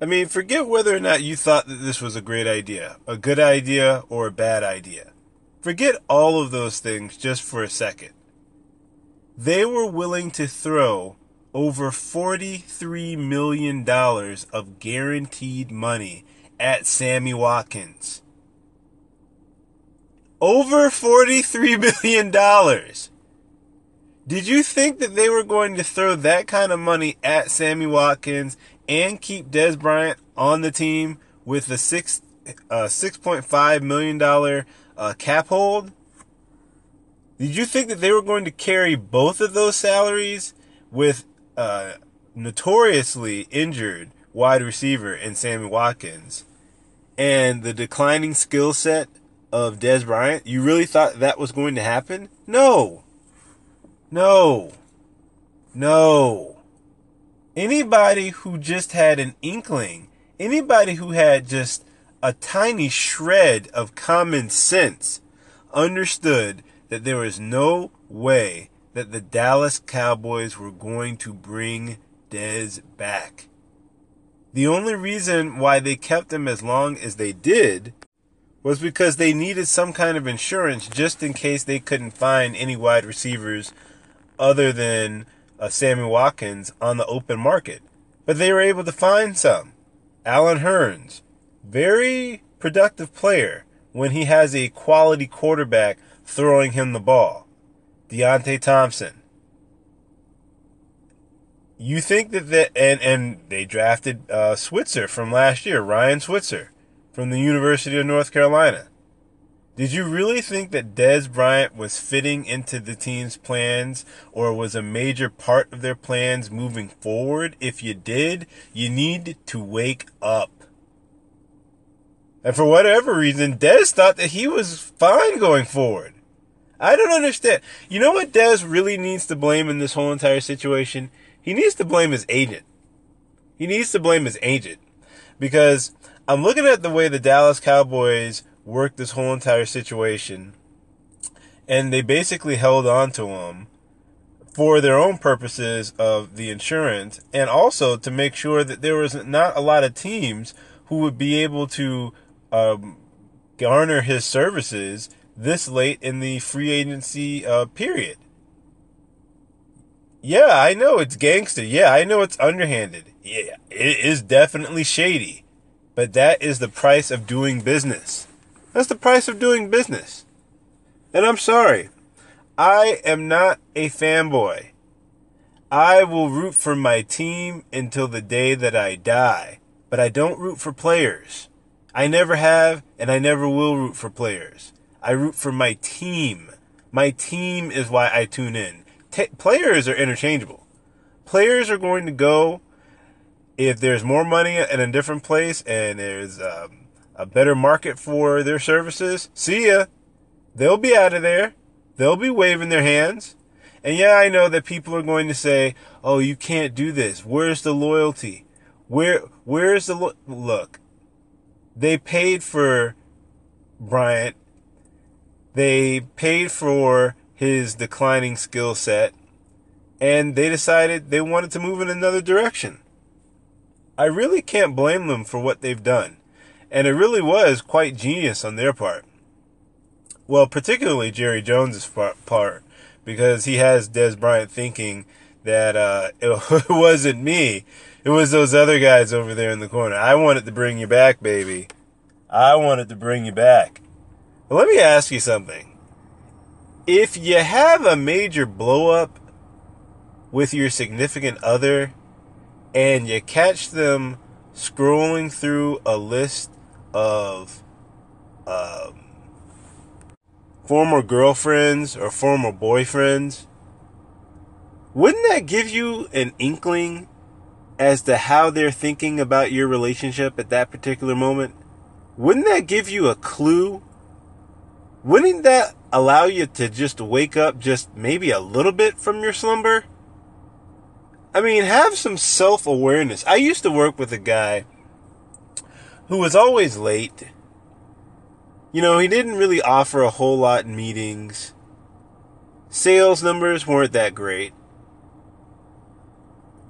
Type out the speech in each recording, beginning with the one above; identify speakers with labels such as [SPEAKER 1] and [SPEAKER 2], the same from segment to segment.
[SPEAKER 1] I mean, forget whether or not you thought that this was a great idea, a good idea, or a bad idea. Forget all of those things just for a second. They were willing to throw over $43 million of guaranteed money at Sammy Watkins. Over $43 million. Did you think that they were going to throw that kind of money at Sammy Watkins and keep Dez Bryant on the team with the six uh, six point five million dollar uh, cap hold? Did you think that they were going to carry both of those salaries with uh, notoriously injured wide receiver in Sammy Watkins and the declining skill set of Dez Bryant? You really thought that was going to happen? No. No. No anybody who just had an inkling, anybody who had just a tiny shred of common sense understood that there was no way that the Dallas Cowboys were going to bring Dez back. The only reason why they kept him as long as they did was because they needed some kind of insurance just in case they couldn't find any wide receivers other than uh, Sammy Watkins on the open market, but they were able to find some. Allen Hurns, very productive player when he has a quality quarterback throwing him the ball. Deonte Thompson. You think that that and and they drafted uh, Switzer from last year, Ryan Switzer from the University of North Carolina. Did you really think that Dez Bryant was fitting into the team's plans or was a major part of their plans moving forward? If you did, you need to wake up. And for whatever reason, Dez thought that he was fine going forward. I don't understand. You know what Dez really needs to blame in this whole entire situation? He needs to blame his agent. He needs to blame his agent. Because I'm looking at the way the Dallas Cowboys worked this whole entire situation. And they basically held on to him for their own purposes of the insurance and also to make sure that there was not a lot of teams who would be able to um, garner his services this late in the free agency uh, period. Yeah, I know it's gangster. Yeah, I know it's underhanded. Yeah, it is definitely shady. But that is the price of doing business. That's the price of doing business. And I'm sorry. I am not a fanboy. I will root for my team until the day that I die, but I don't root for players. I never have, and I never will root for players. I root for my team. My team is why I tune in. T- players are interchangeable. Players are going to go if there's more money in a different place and there's um, a better market for their services, see ya. They'll be out of there. They'll be waving their hands. And yeah, I know that people are going to say, "Oh, you can't do this. Where's the loyalty? Where where's the lo-? look? They paid for Bryant. They paid for his declining skill set and they decided they wanted to move in another direction. I really can't blame them for what they've done. And it really was quite genius on their part. Well, particularly Jerry Jones's part, because he has Dez Bryant thinking that uh, it wasn't me. It was those other guys over there in the corner. I wanted to bring you back, baby. I wanted to bring you back. But let me ask you something. If you have a major blow up with your significant other and you catch them scrolling through a list of um, former girlfriends or former boyfriends, wouldn't that give you an inkling as to how they're thinking about your relationship at that particular moment? Wouldn't that give you a clue? Wouldn't that allow you to just wake up just maybe a little bit from your slumber? I mean, have some self awareness. I used to work with a guy who was always late. You know, he didn't really offer a whole lot in meetings. Sales numbers weren't that great.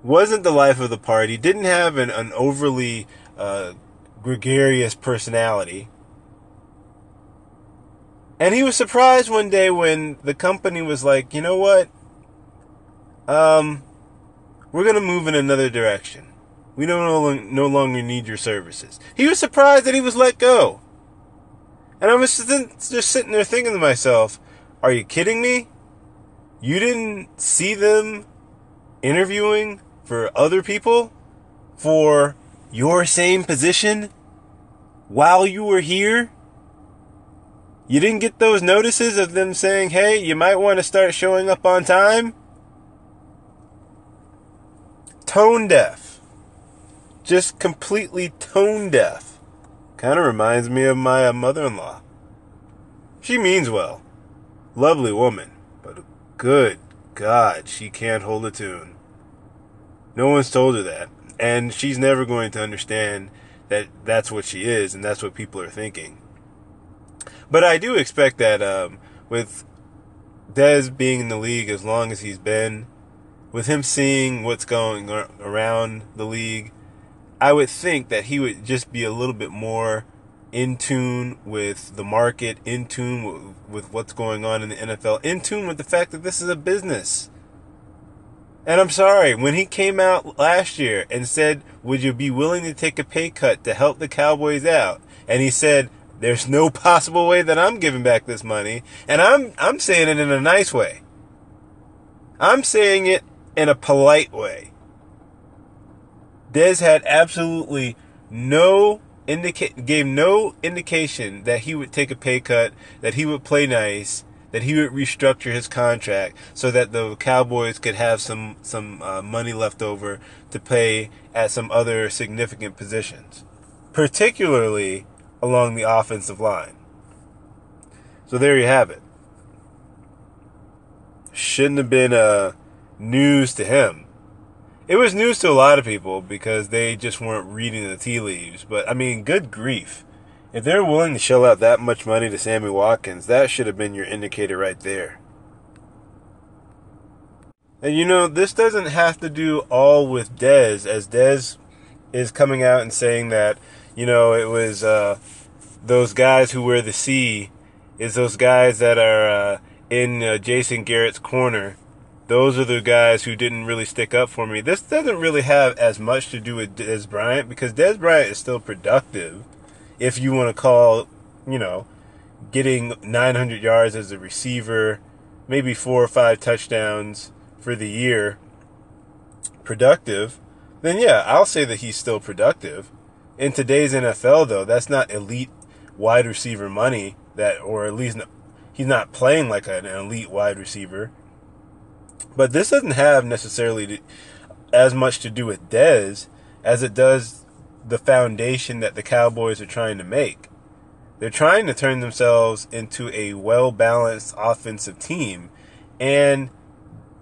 [SPEAKER 1] wasn't the life of the party, didn't have an, an overly uh, gregarious personality. And he was surprised one day when the company was like, you know what? Um, we're going to move in another direction. We don't no longer need your services. He was surprised that he was let go. And I was just sitting there thinking to myself, are you kidding me? You didn't see them interviewing for other people for your same position while you were here? You didn't get those notices of them saying, hey, you might want to start showing up on time? Tone deaf. Just completely tone deaf. Kind of reminds me of my uh, mother in law. She means well. Lovely woman. But good God, she can't hold a tune. No one's told her that. And she's never going to understand that that's what she is and that's what people are thinking. But I do expect that um, with Dez being in the league as long as he's been, with him seeing what's going around the league, I would think that he would just be a little bit more in tune with the market, in tune with, with what's going on in the NFL, in tune with the fact that this is a business. And I'm sorry, when he came out last year and said, Would you be willing to take a pay cut to help the Cowboys out? And he said, There's no possible way that I'm giving back this money. And I'm I'm saying it in a nice way. I'm saying it in a polite way. Dez had absolutely no indicate gave no indication that he would take a pay cut, that he would play nice, that he would restructure his contract so that the Cowboys could have some some uh, money left over to pay at some other significant positions, particularly along the offensive line. So there you have it. Shouldn't have been uh, news to him. It was news to a lot of people because they just weren't reading the tea leaves. But I mean, good grief if they're willing to shell out that much money to Sammy Watkins, that should have been your indicator right there. And you know, this doesn't have to do all with Dez, as Dez is coming out and saying that, you know, it was uh, those guys who wear the C, is those guys that are uh, in uh, Jason Garrett's corner. Those are the guys who didn't really stick up for me. This doesn't really have as much to do with Dez Bryant because Dez Bryant is still productive if you want to call, you know, getting 900 yards as a receiver, maybe four or five touchdowns for the year productive, then yeah, I'll say that he's still productive. In today's NFL, though, that's not elite wide receiver money that, or at least he's not playing like an elite wide receiver. But this doesn't have necessarily as much to do with Dez as it does the foundation that the Cowboys are trying to make. They're trying to turn themselves into a well balanced offensive team. And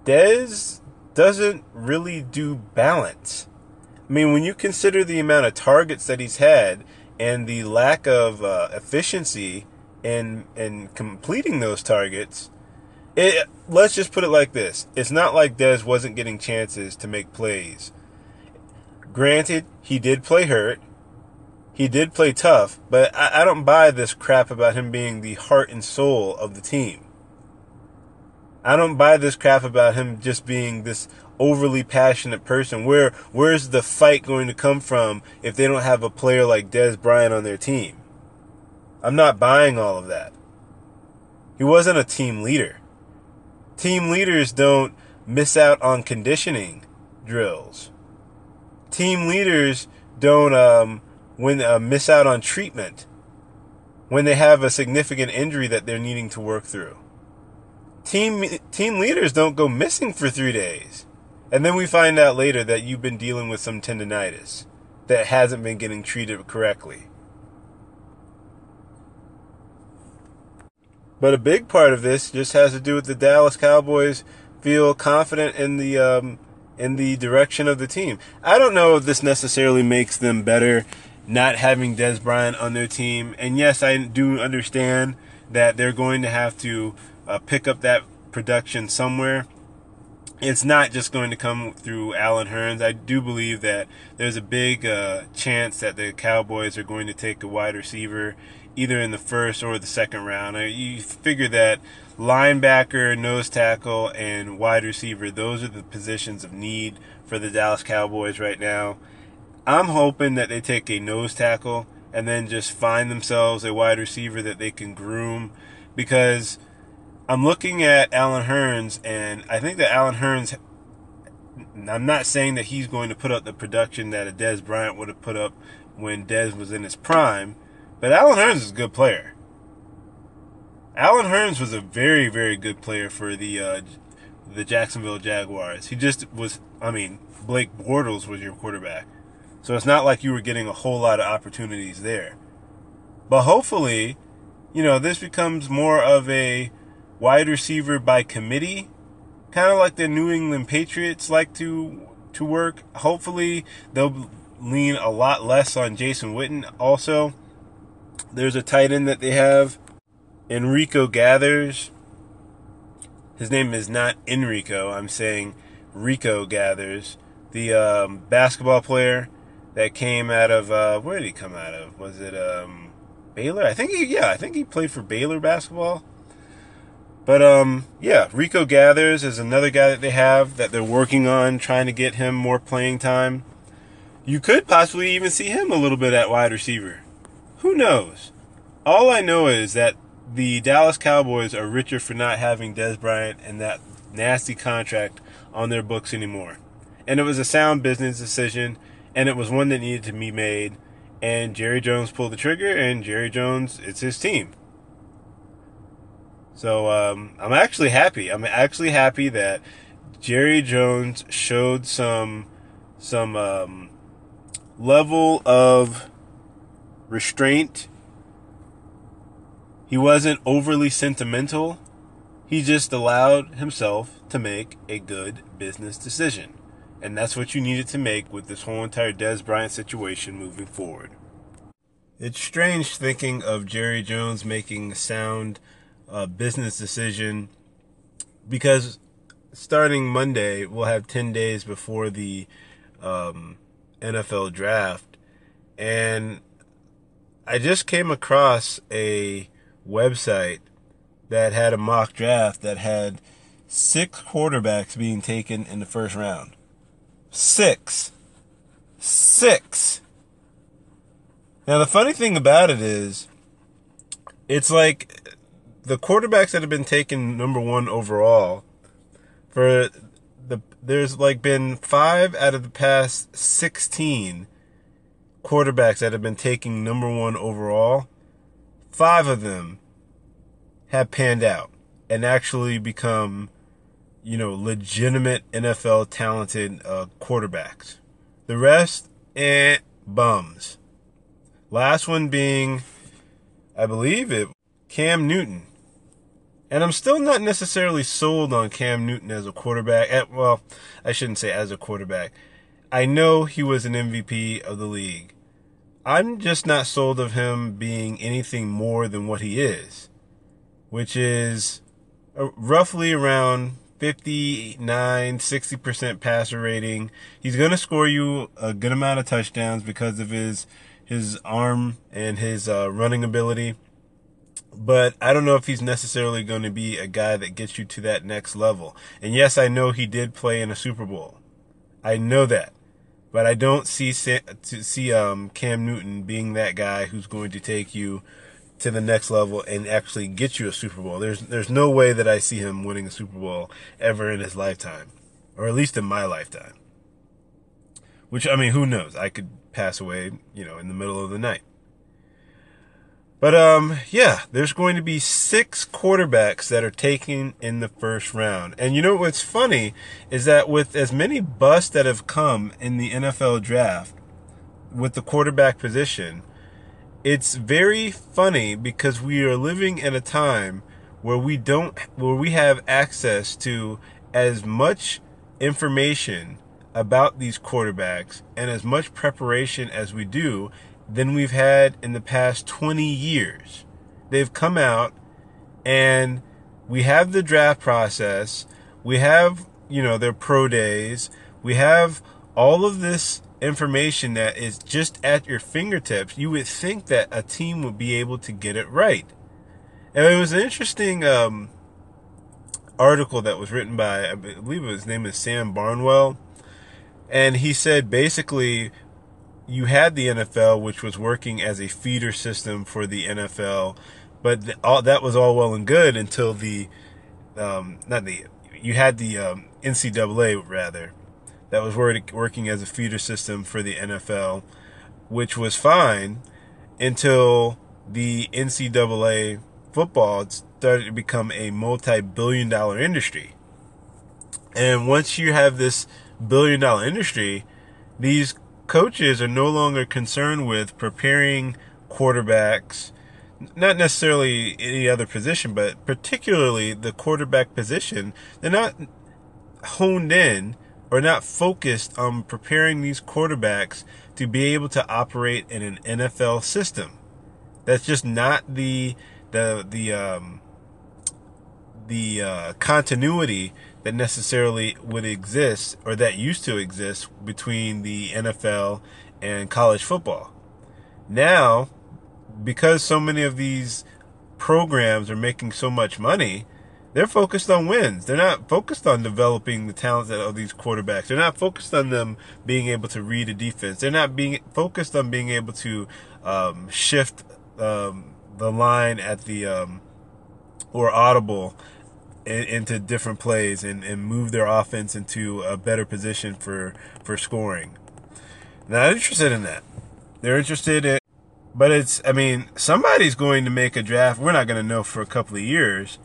[SPEAKER 1] Dez doesn't really do balance. I mean, when you consider the amount of targets that he's had and the lack of uh, efficiency in in completing those targets, it let's just put it like this: it's not like Dez wasn't getting chances to make plays. Granted, he did play hurt. He did play tough, but I, I don't buy this crap about him being the heart and soul of the team. I don't buy this crap about him just being this overly passionate person. Where where's the fight going to come from if they don't have a player like Dez Bryant on their team? I'm not buying all of that. He wasn't a team leader. Team leaders don't miss out on conditioning drills team leaders don't um, when uh, miss out on treatment when they have a significant injury that they're needing to work through. Team team leaders don't go missing for three days, and then we find out later that you've been dealing with some tendonitis that hasn't been getting treated correctly. But a big part of this just has to do with the Dallas Cowboys feel confident in the um, in the direction of the team. I don't know if this necessarily makes them better not having Dez Bryant on their team. And yes, I do understand that they're going to have to uh, pick up that production somewhere. it's not just going to come through Allen Hurns. I do believe that there's a big uh, chance that the Cowboys are going to take a wide receiver either in the first or the second round. You figure that linebacker, nose tackle, and wide receiver, those are the positions of need for the Dallas Cowboys right now. I'm hoping that they take a nose tackle and then just find themselves a wide receiver that they can groom because I'm looking at Allen Hurns and I think that Allen Hurns I'm not saying that he's going to put up the production that a Dez Bryant would have put up when Dez was in his prime, but Allen Hurns is a good player. Allen Hurns was a very, very good player for the uh, the Jacksonville Jaguars. He just was. I mean, Blake Bortles was your quarterback, so it's not like you were getting a whole lot of opportunities there. But hopefully, you know, this becomes more of a wide receiver by committee, kind of like the New England Patriots like to to work. Hopefully, they'll lean a lot less on Jason Witten. Also, there's a tight end that they have Enrico Gathers. His name is not Enrico. I'm saying Rico Gathers, the um, basketball player that came out of uh, where did he come out of? Was it um, Baylor? I think he yeah, I think he played for Baylor basketball. But um, yeah, Rico Gathers is another guy that they have that they're working on trying to get him more playing time. You could possibly even see him a little bit at wide receiver. Who knows? All I know is that the Dallas Cowboys are richer for not having Dez Bryant and that nasty contract on their books anymore. And it was a sound business decision, and it was one that needed to be made. And Jerry Jones pulled the trigger, and Jerry Jones, it's his team. So um, I'm actually happy. I'm actually happy that Jerry Jones showed some some um, level of restraint he wasn't overly sentimental. He just allowed himself to make a good business decision. And that's what you needed to make with this whole entire Dez Bryant situation moving forward. It's strange thinking of Jerry Jones making a sound uh, business decision because starting Monday, we'll have 10 days before the um, NFL draft. And I just came across a website that had a mock draft that had six quarterbacks being taken in the first round. Six. Six. Now, the funny thing about it is, it's like the quarterbacks that have been taken number one overall for the there's like been five out of the past 16 quarterbacks that have been taking number one overall five of them have panned out and actually become, you know, legitimate NFL talented uh, quarterbacks. The rest, eh, bums. Last one being, I believe it, Cam Newton. And I'm still not necessarily sold on Cam Newton as a quarterback. Eh, well, I shouldn't say as a quarterback. I know he was an MVP of the league. I'm just not sold of him being anything more than what he is, which is roughly around 59, 60% passer rating. He's going to score you a good amount of touchdowns because of his his arm and his uh, running ability. But I don't know if he's necessarily going to be a guy that gets you to that next level. And yes, I know he did play in a Super Bowl. I know that. But I don't see see um, Cam Newton being that guy who's going to take you to the next level and actually get you a Super Bowl. There's there's no way that I see him winning a Super Bowl ever in his lifetime, or at least in my lifetime. Which I mean, who knows? I could pass away, you know, in the middle of the night. But um, yeah, there's going to be six quarterbacks that are taken in the first round. And you know what's funny is that with as many busts that have come in the NFL draft with the quarterback position, it's very funny because we are living in a time where we don't where we have access to as much information about these quarterbacks and as much preparation as we do than we've had in the past 20 years. They've come out and we have the draft process. We have, you know, their pro days. We have all of this information that is just at your fingertips. You would think that a team would be able to get it right. And it was an interesting um, article that was written by, I believe his name is Sam Barnwell. And he said basically, you had the NFL, which was working as a feeder system for the NFL, but all that was all well and good until the, um, not the, you had the um, NCAA rather, that was working as a feeder system for the NFL, which was fine until the NCAA football started to become a multi-billion dollar industry. And once you have this billion dollar industry, these coaches are no longer concerned with preparing quarterbacks, not necessarily any other position, but particularly the quarterback position. They're not honed in or not focused on preparing these quarterbacks to be able to operate in an NFL system. That's just not the the the um, the uh, continuity that necessarily would exist or that used to exist between the NFL and college football. Now, because so many of these programs are making so much money, they're focused on wins. They're not focused on developing the talents of these quarterbacks. They're not focused on them being able to read a defense. They're not being focused on being able to um, shift um, the line at the um, or audible into different plays and, and move their offense into a better position for for scoring. Not interested in that. They're interested in, but it's. I mean, somebody's going to make a draft. We're not going to know for a couple of years,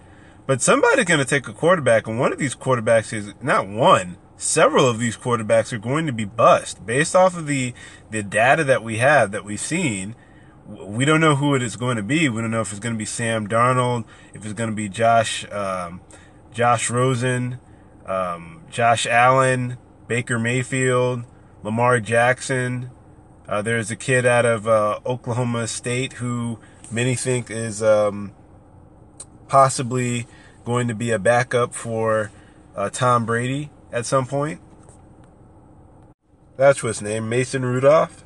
[SPEAKER 1] but somebody's going to take a quarterback, and one of these quarterbacks is not one. Several of these quarterbacks are going to be bust based off of the the data that we have that we've seen we don't know who it is going to be. We don't know if it's going to be Sam Darnold, if it's going to be Josh, um, Josh Rosen, um, Josh Allen, Baker Mayfield, Lamar Jackson. Uh, there's a kid out of uh, Oklahoma State who many think is um, possibly going to be a backup for uh, Tom Brady at some point. That's what's name, Mason Rudolph.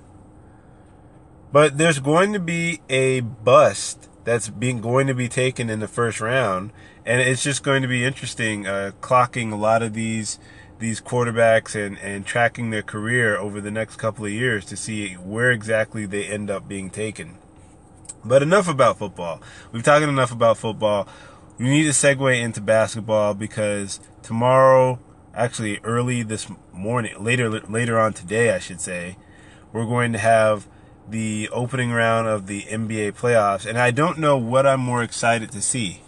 [SPEAKER 1] But there's going to be a bust that's being going to be taken in the first round, and it's just going to be interesting uh, clocking a lot of these these quarterbacks and, and tracking their career over the next couple of years to see where exactly they end up being taken. But enough about football. We've talked enough about football. We need to segue into basketball because tomorrow, actually early this morning, later later on today, I should say, we're going to have the opening round of the NBA playoffs, and I don't know what I'm more excited to see.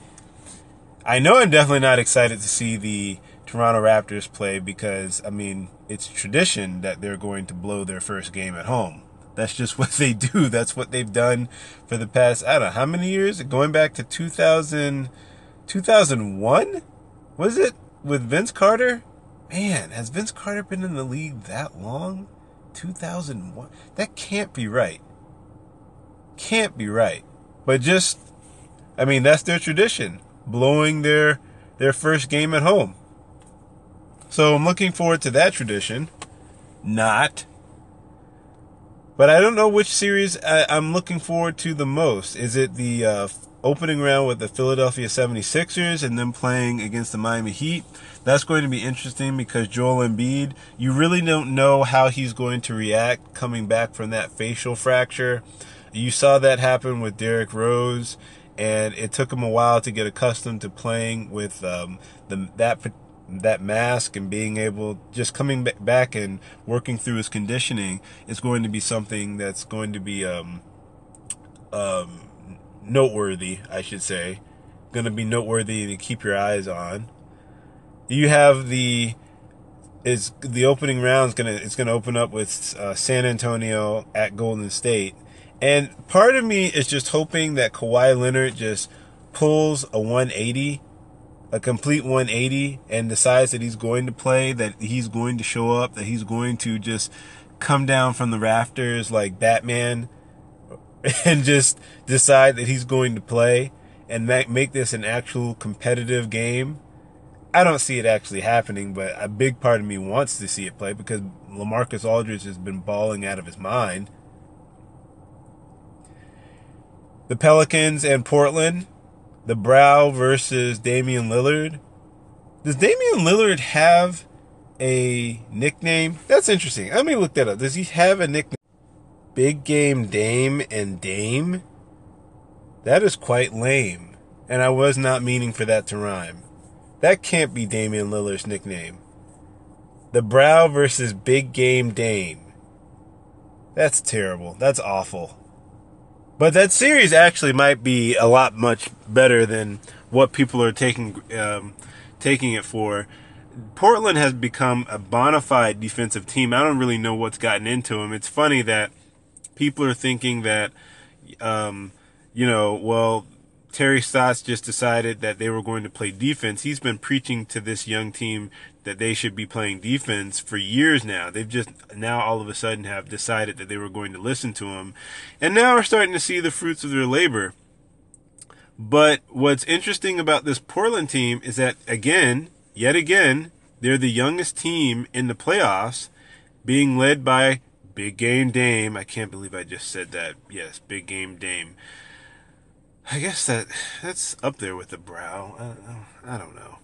[SPEAKER 1] I know I'm definitely not excited to see the Toronto Raptors play because, I mean, it's tradition that they're going to blow their first game at home. That's just what they do. That's what they've done for the past, I don't know, how many years? Going back to 2000, 2001? Was it? With Vince Carter? Man, has Vince Carter been in the league that long? 2001. That can't be right. Can't be right. But just, I mean, that's their tradition, blowing their their first game at home. So I'm looking forward to that tradition. Not. But I don't know which series I, am looking forward to the most. Is it the uh, opening round with the Philadelphia 76ers and then playing against the Miami Heat. That's going to be interesting because Joel Embiid, you really don't know how he's going to react coming back from that facial fracture. You saw that happen with Derrick Rose, and it took him a while to get accustomed to playing with um, the, that that mask and being able just coming back and working through his conditioning is going to be something that's going to be um, um, noteworthy, I should say. Going to be noteworthy to keep your eyes on. You have the is the opening round is gonna it's gonna open up with uh, San Antonio at Golden State, and part of me is just hoping that Kawhi Leonard just pulls a 180, a complete 180, and decides that he's going to play, that he's going to show up, that he's going to just come down from the rafters like Batman and just decide that he's going to play and make this an actual competitive game. I don't see it actually happening, but a big part of me wants to see it play because LaMarcus Aldridge has been balling out of his mind. The Pelicans and Portland, the Brow versus Damian Lillard. Does Damian Lillard have a nickname? That's interesting. Let me look that up. Does he have a nickname? Big Game Dame and Dame? That is quite lame. And I was not meaning for that to rhyme. That can't be Damian Lillard's nickname. The Brow versus Big Game Dame. That's terrible. That's awful. But that series actually might be a lot much better than what people are taking um, taking it for. Portland has become a bona fide defensive team. I don't really know what's gotten into them. It's funny that people are thinking that, um, you know, well, Terry Stotts just decided that they were going to play defense. He's been preaching to this young team that they should be playing defense for years now. They've just now all of a sudden have decided that they were going to listen to him. And now we're starting to see the fruits of their labor. But what's interesting about this Portland team is that, again, yet again, they're the youngest team in the playoffs, being led by Big Game Dame. I can't believe I just said that. Yes, Big Game Dame. I guess that that's up there with the brow. I, don't know.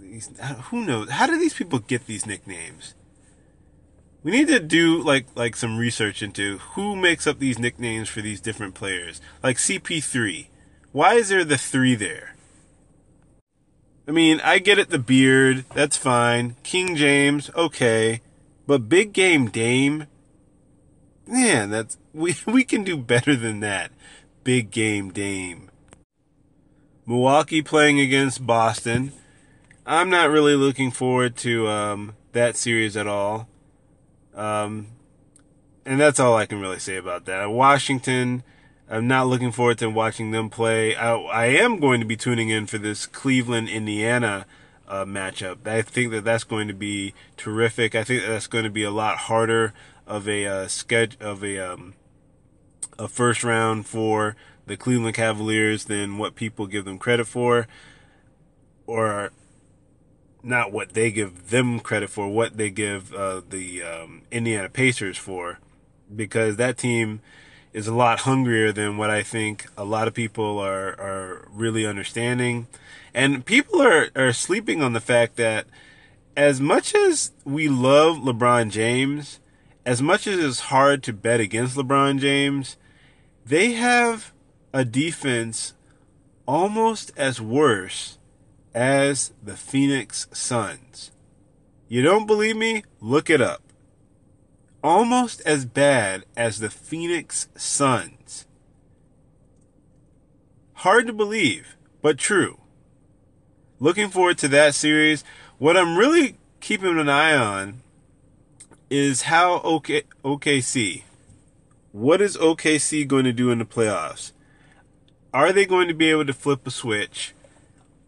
[SPEAKER 1] These, who knows? How do these people get these nicknames? We need to do like like some research into who makes up these nicknames for these different players. Like CP3. Why is there the 3 there? I mean, I get it the beard, that's fine. King James, okay. But Big Game Dame? Man, that's we we can do better than that big game Dame. Milwaukee playing against Boston. I'm not really looking forward to um, that series at all. Um, and that's all I can really say about that. Washington, I'm not looking forward to watching them play. I, I am going to be tuning in for this Cleveland Indiana uh, matchup. I think that that's going to be terrific. I think that that's going to be a lot harder of a uh, sketch of a um, a first round for the Cleveland Cavaliers than what people give them credit for, or not what they give them credit for, what they give uh, the um, Indiana Pacers for, because that team is a lot hungrier than what I think a lot of people are are really understanding, and people are are sleeping on the fact that as much as we love LeBron James, as much as it's hard to bet against LeBron James, they have a defense almost as worse as the Phoenix Suns. You don't believe me? Look it up. Almost as bad as the Phoenix Suns. Hard to believe, but true. Looking forward to that series. What I'm really keeping an eye on is how OK, OKC what is OKC going to do in the playoffs? Are they going to be able to flip a switch?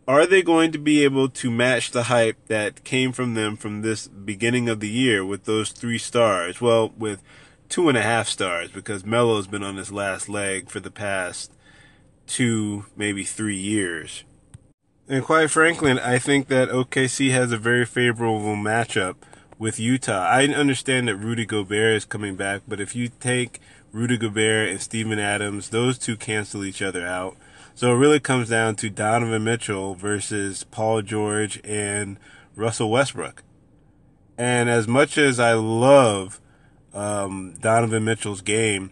[SPEAKER 1] Are they going to be able to match the hype that came from them from this beginning of the year with those three stars? Well, with two and a half stars because Melo's been on his last leg for the past two, maybe three years. And quite frankly, I think that OKC has a very favorable matchup with Utah. I understand that Rudy Gobert is coming back, but if you take Rudy Gobert and Steven Adams, those two cancel each other out. So it really comes down to Donovan Mitchell versus Paul George and Russell Westbrook. And as much as I love um, Donovan Mitchell's game,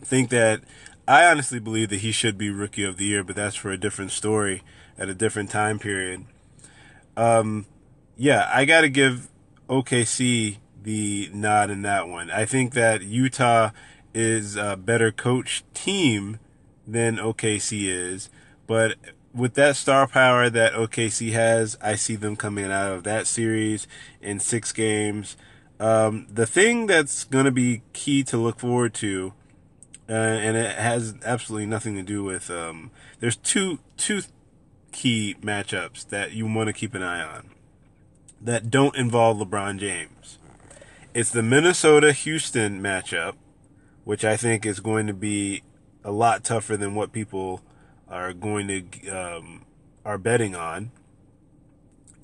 [SPEAKER 1] I think that I honestly believe that he should be Rookie of the Year, but that's for a different story at a different time period. Um, yeah, I got to give OKC the nod in that one. I think that Utah is a better coach team than OKC is. But with that star power that OKC has, I see them coming out of that series in six games. Um, the thing that's going to be key to look forward to, uh, and it has absolutely nothing to do with. Um, there's two two key matchups that you want to keep an eye on that don't involve LeBron James. It's the Minnesota Houston matchup, which I think is going to be a lot tougher than what people are going to um, are betting on.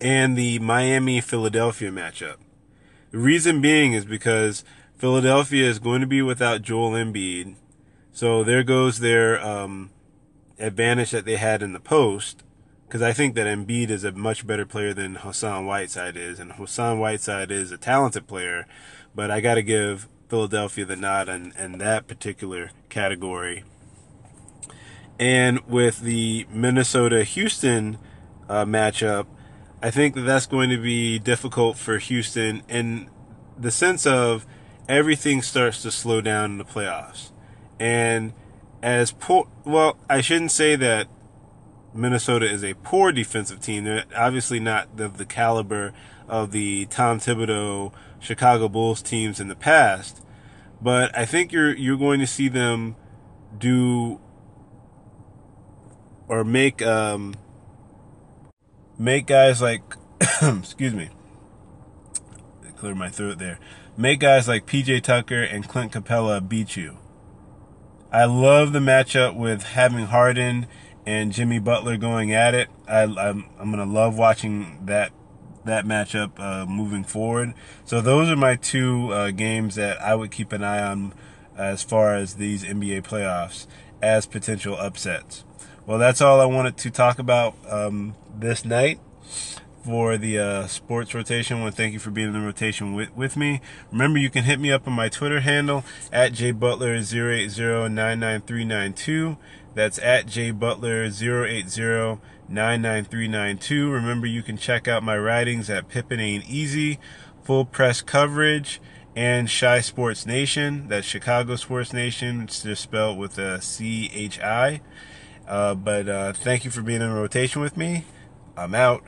[SPEAKER 1] and the Miami Philadelphia matchup. The reason being is because Philadelphia is going to be without Joel Embiid. So there goes their um, advantage that they had in the post. Because I think that Embiid is a much better player than Hassan Whiteside is. And Hassan Whiteside is a talented player. But I got to give Philadelphia the nod in, in that particular category. And with the Minnesota Houston uh, matchup, I think that that's going to be difficult for Houston in the sense of everything starts to slow down in the playoffs. And as poor, well, I shouldn't say that Minnesota is a poor defensive team. They're obviously not the, the caliber of the Tom Thibodeau Chicago Bulls teams in the past, but I think you're you're going to see them do or make um, make guys like excuse me clear my throat there make guys like PJ Tucker and Clint Capela beat you. I love the matchup with having Harden and Jimmy Butler going at it. I, I'm, I'm gonna love watching that that matchup uh, moving forward. So those are my two uh, games that I would keep an eye on as far as these NBA playoffs as potential upsets. Well, that's all I wanted to talk about um, this night for the uh, sports rotation. I want to thank you for being in the rotation with, with me. Remember, you can hit me up on my Twitter handle at jbutler080993992. That's at jbutler080993992. Remember, you can check out my writings at Pippen Ain't Easy, Full Press Coverage, and Chi Sports Nation. That's Chicago Sports Nation. It's just spelled with a C H I. Uh, but uh, thank you for being in rotation with me. I'm out.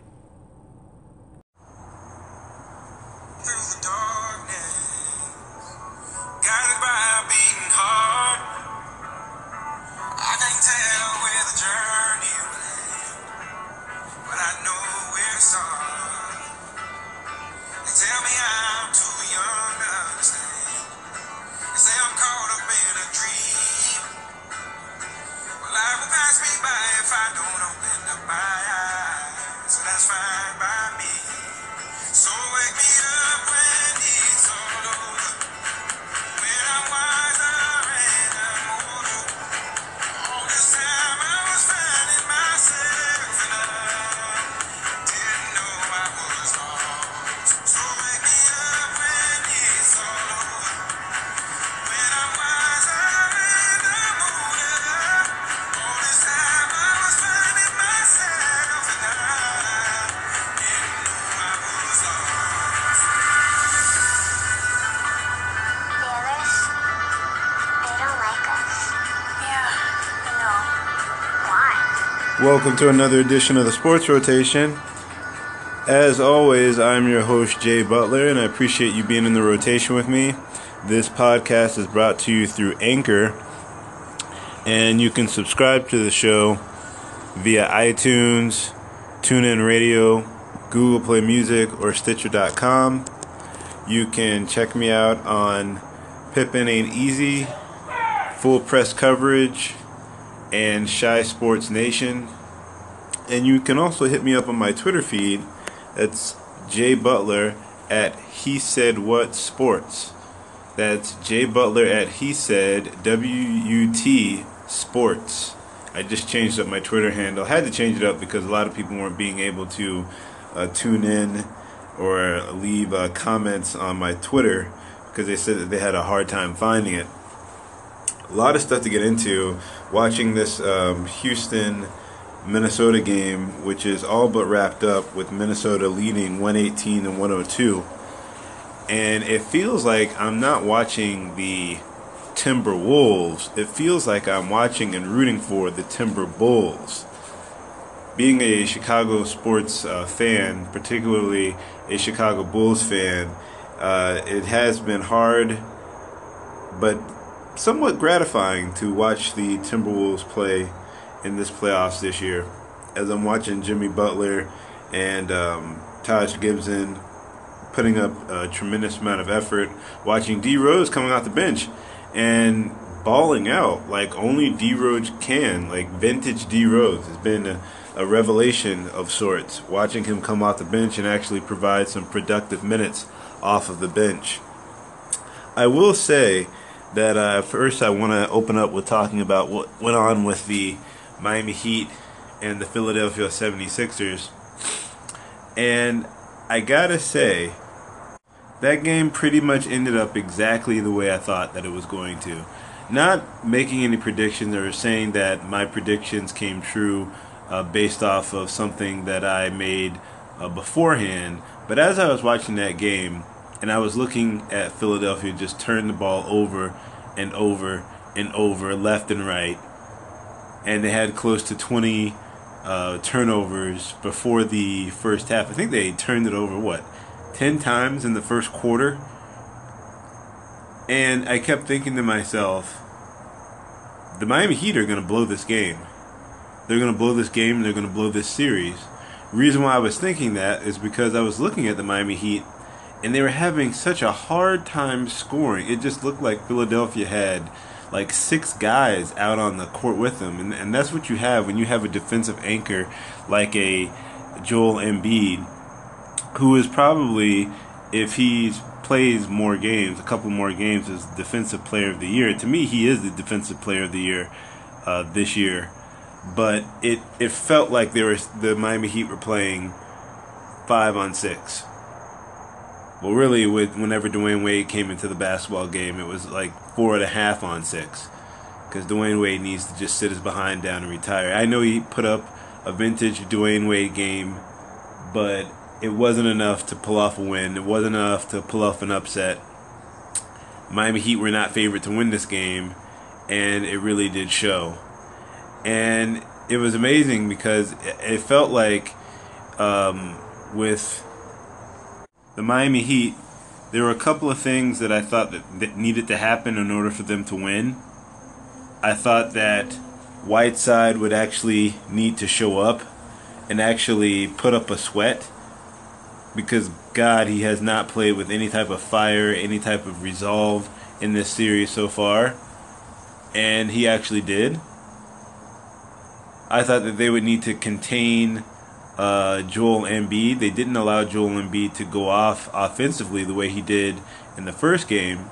[SPEAKER 1] Welcome to another edition of the Sports Rotation. As always, I'm your host, Jay Butler, and I appreciate you being in the rotation with me. This podcast is brought to you through Anchor, and you can subscribe to the show via iTunes, TuneIn Radio, Google Play Music, or Stitcher.com. You can check me out on Pippen Ain't Easy, Full Press Coverage, and Chi Sports Nation. And you can also hit me up on my Twitter feed. It's Jay Butler at He Said What Sports. That's Jay Butler at He Said W U T Sports. I just changed up my Twitter handle. I had to change it up because a lot of people weren't being able to uh, tune in or leave uh, comments on my Twitter because they said that they had a hard time finding it a lot of stuff to get into. Watching this um, Houston Minnesota game, which is all but wrapped up with Minnesota leading 118 and 102. And it feels like I'm not watching the Timberwolves. It feels like I'm watching and rooting for the Timber Bulls. Being a Chicago sports uh, fan, particularly a Chicago Bulls fan, uh, it has been hard, but somewhat gratifying to watch the Timberwolves play in this playoffs this year. As I'm watching Jimmy Butler and um, Taj Gibson putting up a tremendous amount of effort, watching D Rose coming off the bench and balling out like only D Rose can, like vintage D Rose. It's been a, a revelation of sorts. Watching him come off the bench and actually provide some productive minutes off of the bench. I will say that uh, first I want to open up with talking about what went on with the Miami Heat and the Philadelphia 76ers. And I gotta say, that game pretty much ended up exactly the way I thought that it was going to. Not making any predictions or saying that my predictions came true uh, based off of something that I made uh, beforehand, but as I was watching that game and I was looking at Philadelphia just turn the ball over and over and over, left and right, and they had close to 20 uh, turnovers before the first half. I think they turned it over, what, 10 times in the first quarter? And I kept thinking to myself, the Miami Heat are going to blow this game. They're going to blow this game and they're going to blow this series. Reason why I was thinking that is because I was looking at the Miami Heat and they were having such a hard time scoring. It just looked like Philadelphia had like six guys out on the court with them, and, and that's what you have when you have a defensive anchor like a Joel Embiid, who is probably, if he plays more games, a couple more games, as defensive player of the year. To me, he is the defensive player of the year uh, this year. But it it felt like there was the Miami Heat were playing five on six well, really, with whenever Dwyane Wade came into the basketball game, it was like four and a half on six, because Dwyane Wade needs to just sit his behind down and retire. I know he put up a vintage Dwyane Wade game, but it wasn't enough to pull off a win. It wasn't enough to pull off an upset. Miami Heat were not favored to win this game, and it really did show. And it was amazing because it felt like um, with the Miami Heat, there were a couple of things that I thought that, that needed to happen in order for them to win. I thought that Whiteside would actually need to show up and actually put up a sweat because God, he has not played with any type of fire, any type of resolve in this series so far. And he actually did. I thought that they would need to contain uh, Joel Embiid. They didn't allow Joel Embiid to go off offensively the way he did in the first game,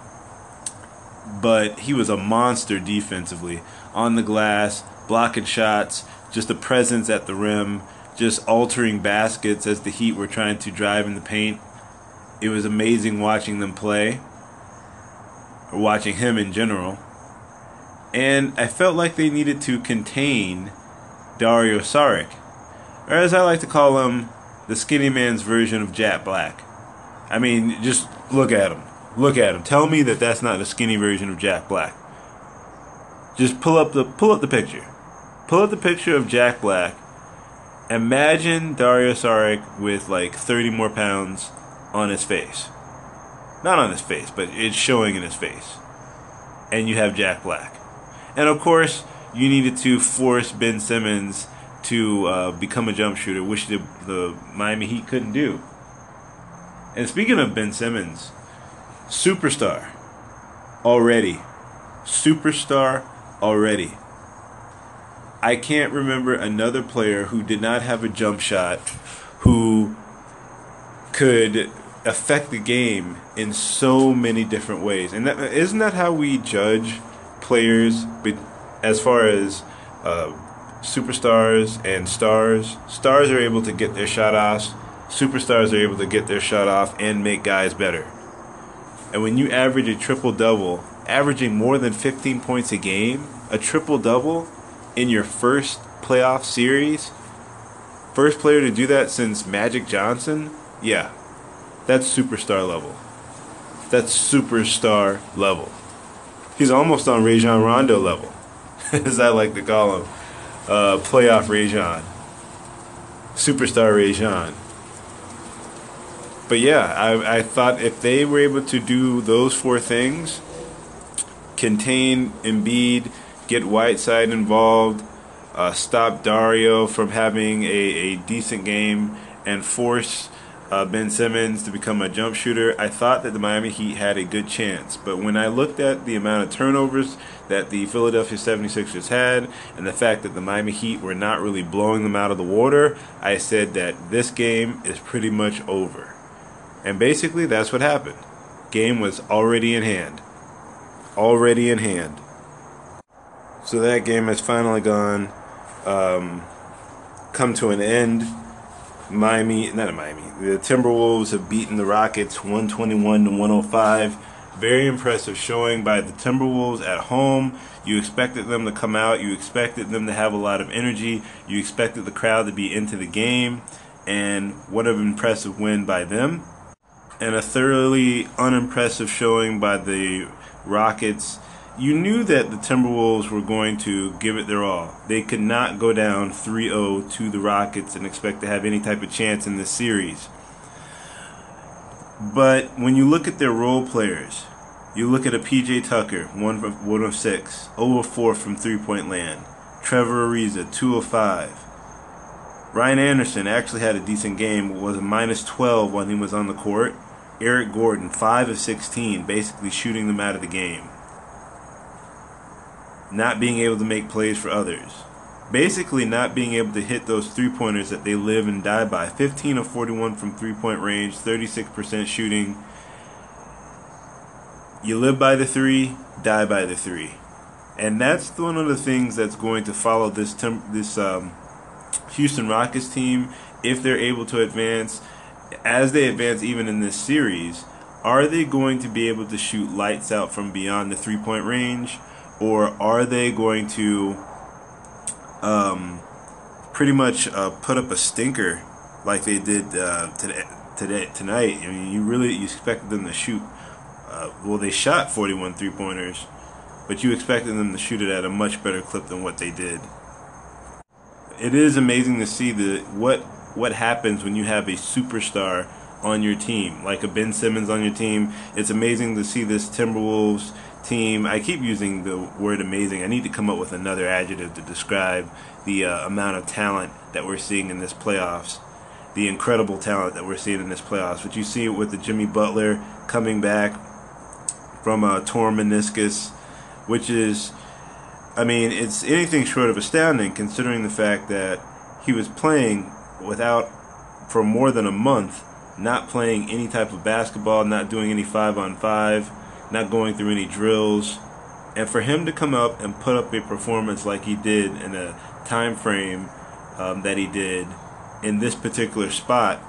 [SPEAKER 1] but he was a monster defensively on the glass, blocking shots, just a presence at the rim, just altering baskets as the Heat were trying to drive in the paint. It was amazing watching them play, or watching him in general. And I felt like they needed to contain Dario Saric or as I like to call him, the skinny man's version of Jack Black. I mean, just look at him. Look at him. Tell me that that's not the skinny version of Jack Black. Just pull up the pull up the picture. Pull up the picture of Jack Black. Imagine Dario Saric with like 30 more pounds on his face. Not on his face, but it's showing in his face. And you have Jack Black. And of course, you needed to force Ben Simmons to uh, become a jump shooter, which the, the Miami Heat couldn't do. And speaking of Ben Simmons, superstar already. Superstar already. I can't remember another player who did not have a jump shot who could affect the game in so many different ways. And that, isn't that how we judge players as far as uh, superstars and stars. Stars are able to get their shot off. Superstars are able to get their shot off and make guys better. And when you average a triple double, averaging more than 15 points a game, a triple double in your first playoff series, first player to do that since Magic Johnson, yeah, that's superstar level. That's superstar level. He's almost on Rajon Rondo level, as I like to call him uh, playoff Rajon, superstar Rajon. But yeah, I, I thought if they were able to do those four things, contain Embiid, get Whiteside involved, uh, stop Dario from having a, a decent game, and force uh, Ben Simmons to become a jump shooter, I thought that the Miami Heat had a good chance. But when I looked at the amount of turnovers that the Philadelphia 76ers had and the fact that the Miami Heat were not really blowing them out of the water, I said that this game is pretty much over. And basically, that's what happened. Game was already in hand. Already in hand. So that game has finally gone, um, come to an end. Miami, not Miami, the Timberwolves have beaten the Rockets 121 to 105. Very impressive showing by the Timberwolves at home. You expected them to come out. You expected them to have a lot of energy. You expected the crowd to be into the game. And what an impressive win by them. And a thoroughly unimpressive showing by the Rockets you knew that the Timberwolves were going to give it their all. They could not go down 3 0 to the Rockets and expect to have any type of chance in this series. But when you look at their role players, you look at a PJ Tucker, 1 of, one of 6, 0 of 4 from three point land. Trevor Ariza, 2 of 5. Ryan Anderson actually had a decent game, was a minus 12 when he was on the court. Eric Gordon, 5 of 16, basically shooting them out of the game not being able to make plays for others. Basically, not being able to hit those three pointers that they live and die by. 15 of 41 from three point range, 36% shooting. You live by the three, die by the three. And that's one of the things that's going to follow this this um, Houston Rockets team if they're able to advance. As they advance, even in this series, are they going to be able to shoot lights out from beyond the three point range? or are they going to um, pretty much uh, put up a stinker like they did uh, today, today tonight? I mean, you really you expected them to shoot. Uh, well, they shot 41 three pointers, but you expected them to shoot it at a much better clip than what they did. It is amazing to see the what what happens when you have a superstar on your team, like a Ben Simmons on your team. It's amazing to see this Timberwolves team. I keep using the word amazing. I need to come up with another adjective to describe the uh, amount of talent that we're seeing in this playoffs. The incredible talent that we're seeing in this playoffs. But you see it with the Jimmy Butler coming back from a torn meniscus, which is, I mean, it's anything short of astounding considering the fact that he was playing without, for more than a month, not playing any type of basketball, not doing any five on five not going through any drills. And for him to come up and put up a performance like he did in a time frame um, that he did in this particular spot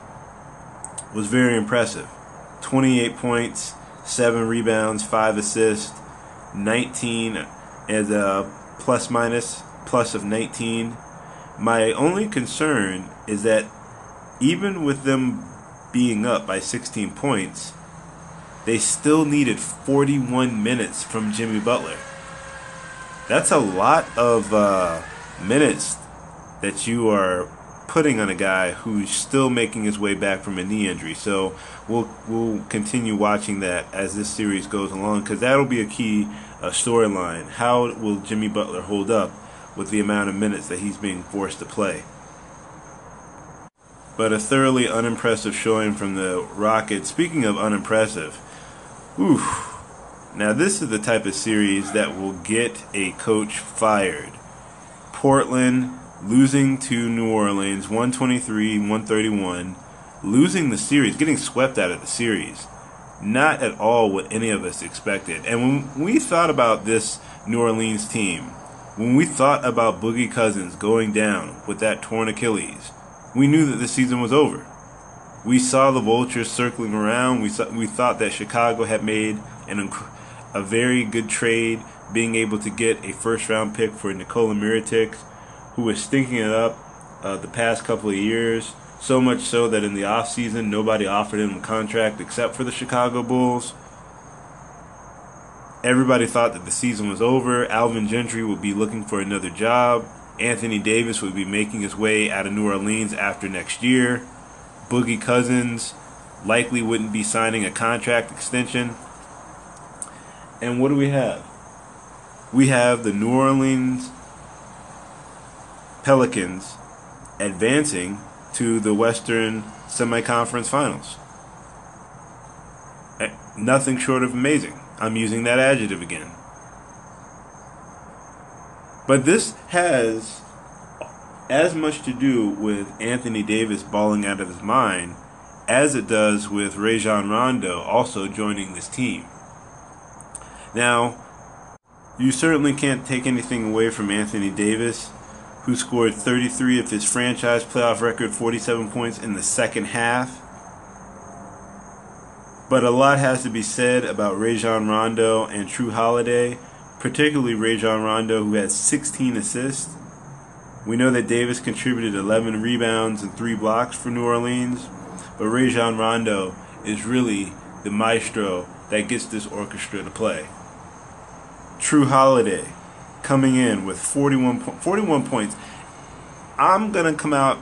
[SPEAKER 1] was very impressive. 28 points, 7 rebounds, 5 assists, 19 as a plus minus, plus of 19. My only concern is that even with them being up by 16 points, they still needed 41 minutes from Jimmy Butler. That's a lot of uh, minutes that you are putting on a guy who's still making his way back from a knee injury. So we'll we'll continue watching that as this series goes along because that'll be a key uh, storyline. How will Jimmy Butler hold up with the amount of minutes that he's being forced to play? But a thoroughly unimpressive showing from the Rockets. Speaking of unimpressive, Oof. Now, this is the type of series that will get a coach fired. Portland losing to New Orleans 123 131, losing the series, getting swept out of the series. Not at all what any of us expected. And when we thought about this New Orleans team, when we thought about Boogie Cousins going down with that torn Achilles, we knew that the season was over. We saw the vultures circling around. We saw, we thought that Chicago had made an a very good trade, being able to get a first round pick for Nikola Mirotic, who was stinking it up uh, the past couple of years. So much so that in the offseason, nobody offered him a contract except for the Chicago Bulls. Everybody thought that the season was over. Alvin Gentry would be looking for another job. Anthony Davis would be making his way out of New Orleans after next year. Boogie Cousins likely wouldn't be signing a contract extension. And what do we have? We have the New Orleans Pelicans advancing to the Western Semi-Conference Finals. Eh, nothing short of amazing. I'm using that adjective again. But this has as much to do with Anthony Davis balling out of his mind as it does with Rajon Rondo also joining this team. Now, you certainly can't take anything away from Anthony Davis, who scored 33 of his franchise playoff record 47 points in the second half. But a lot has to be said about Rajon Rondo and Jrue Holiday, particularly Rajon Rondo, who had 16 assists. We know that Davis contributed 11 rebounds and 3 blocks for New Orleans, but Rajon Rondo is really the maestro that gets this orchestra to play. Jrue Holiday coming in with 41, 41 points. I'm going to come out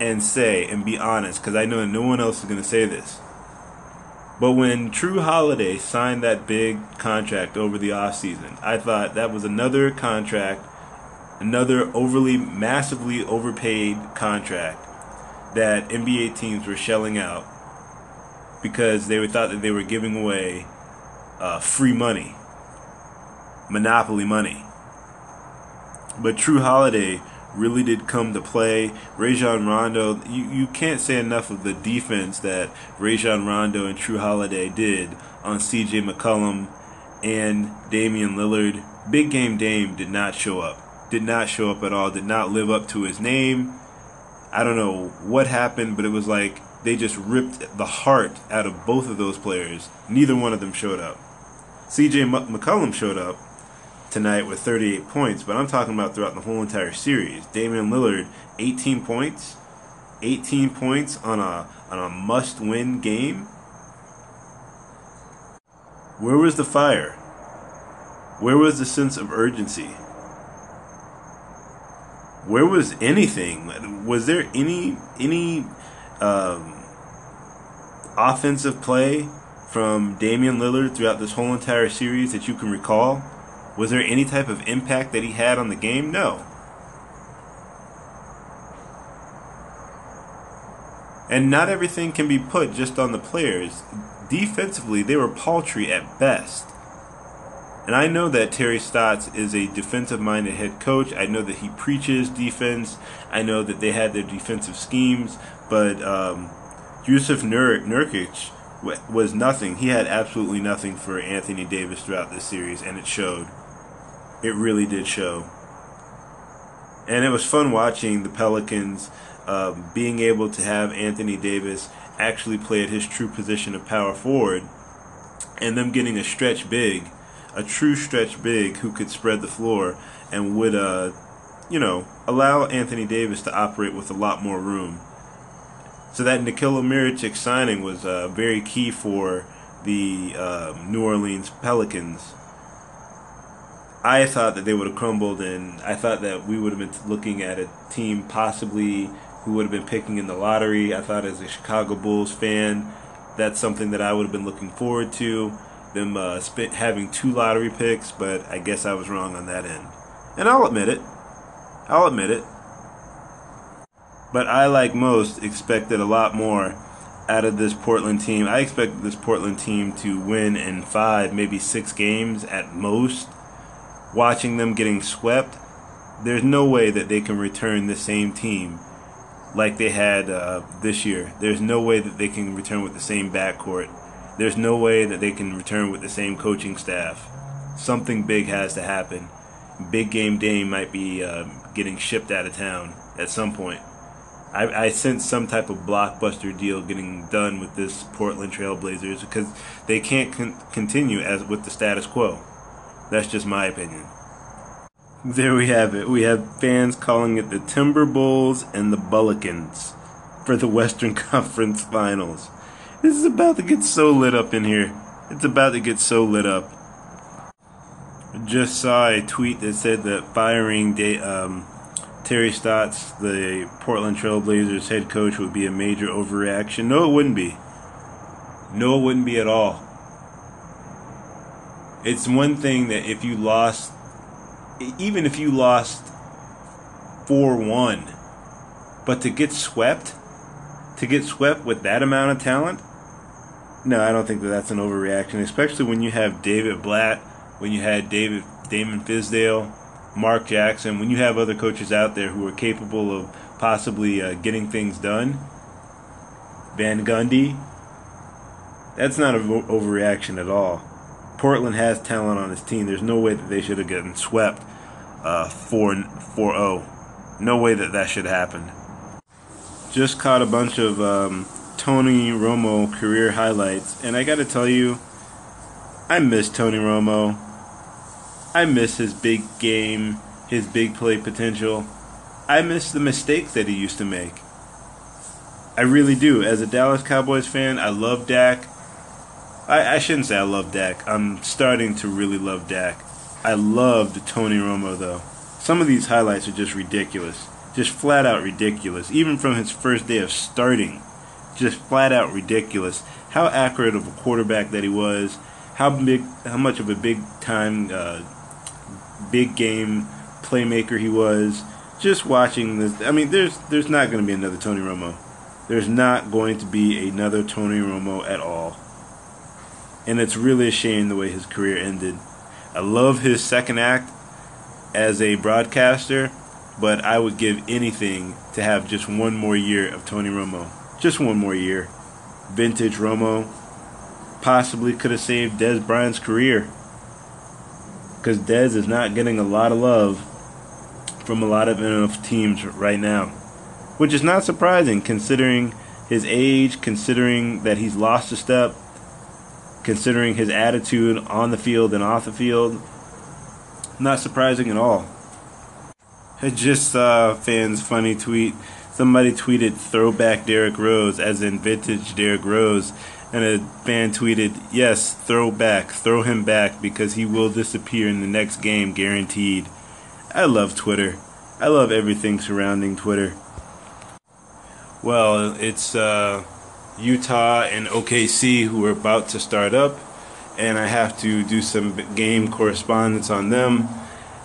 [SPEAKER 1] and say and be honest because I know no one else is going to say this. But when Jrue Holiday signed that big contract over the offseason, I thought that was another contract, another overly, massively overpaid contract that NBA teams were shelling out because they thought that they were giving away uh, free money, monopoly money. But Jrue Holiday really did come to play. Rajon Rondo, you, you can't say enough of the defense that Rajon Rondo and Jrue Holiday did on CJ McCollum and Damian Lillard. Big game Dame did not show up. Did not show up at all. Did not live up to his name. I don't know what happened, but it was like they just ripped the heart out of both of those players. Neither one of them showed up. CJ McCollum showed up, tonight with 38 points, but I'm talking about throughout the whole entire series. Damian Lillard, 18 points, 18 points on a on a must-win game. Where was the fire? Where was the sense of urgency? Where was anything? Was there any any um, offensive play from Damian Lillard throughout this whole entire series that you can recall? Was there any type of impact that he had on the game? No. And not everything can be put just on the players. Defensively, they were paltry at best. And I know that Terry Stotts is a defensive minded head coach. I know that he preaches defense. I know that they had their defensive schemes. But um, Jusuf Nur- Nurkic was nothing. He had absolutely nothing for Anthony Davis throughout this series, and it showed. It really did show. And it was fun watching the Pelicans um, being able to have Anthony Davis actually play at his true position of power forward and them getting a stretch big, a true stretch big who could spread the floor and would, uh, you know, allow Anthony Davis to operate with a lot more room. So that Nikola Mirotic signing was uh, very key for the uh, New Orleans Pelicans I thought that they would have crumbled, and I thought that we would have been looking at a team possibly who would have been picking in the lottery. I thought, as a Chicago Bulls fan, that's something that I would have been looking forward to. Them uh, spent having two lottery picks, but I guess I was wrong on that end, and I'll admit it. I'll admit it. But I, like most, expected a lot more out of this Portland team. I expected this Portland team to win in five, maybe six games at most watching them getting swept, there's no way that they can return the same team like they had uh, this year. There's no way that they can return with the same backcourt. There's no way that they can return with the same coaching staff. Something big has to happen. Big Game Dame might be uh, getting shipped out of town at some point. I, I sense some type of blockbuster deal getting done with this Portland Trailblazers because they can't con- continue as with the status quo. That's just my opinion. There we have it. We have fans calling it the Timber Bulls and the Bullikins for the Western Conference Finals. This is about to get so lit up in here. It's about to get so lit up. I Just saw a tweet that said that firing um, Terry Stotts, the Portland Trailblazers head coach, would be a major overreaction. No, it wouldn't be. No, it wouldn't be at all it's one thing that if you lost, even if you lost 4 1, but to get swept to get swept with that amount of talent? No, I don't think that that's an overreaction, especially when you have David Blatt, when you had David Damon Fizdale, Mark Jackson, when you have other coaches out there who are capable of possibly uh, getting things done. Van Gundy, that's not an overreaction at all. Portland has talent on his team. There's no way that they should have gotten swept uh, 4 0. No way that that should happen. Just caught a bunch of um, Tony Romo career highlights, and I got to tell you, I miss Tony Romo. I miss his big game, his big play potential. I miss the mistakes that he used to make. I really do. As a Dallas Cowboys fan, I love Dak. I, I shouldn't say I love Dak. I'm starting to really love Dak. I loved Tony Romo, though. Some of these highlights are just ridiculous. Just flat out ridiculous. Even from his first day of starting. Just flat out ridiculous. How accurate of a quarterback that he was. How big, how much of a big time, uh, big game playmaker he was just watching this, I mean, there's there's not going to be another Tony Romo. There's not going to be another Tony Romo at all. And it's really a shame the way his career ended. I love his second act as a broadcaster, but I would give anything to have just one more year of Tony Romo. Just one more year. Vintage Romo possibly could have saved Dez Bryant's career. Because Dez is not getting a lot of love from a lot of NFL teams right now, which is not surprising considering his age, considering that he's lost a step, considering his attitude on the field and off the field. Not surprising at all. I just saw fans' funny tweet. Somebody tweeted throwback Derrick Rose, as in vintage Derrick Rose, and a fan tweeted, Yes, throw back, throw him back because he will disappear in the next game, guaranteed. I love Twitter. I love everything surrounding Twitter. Well, it's uh, Utah and OKC who are about to start up, and I have to do some game correspondence on them.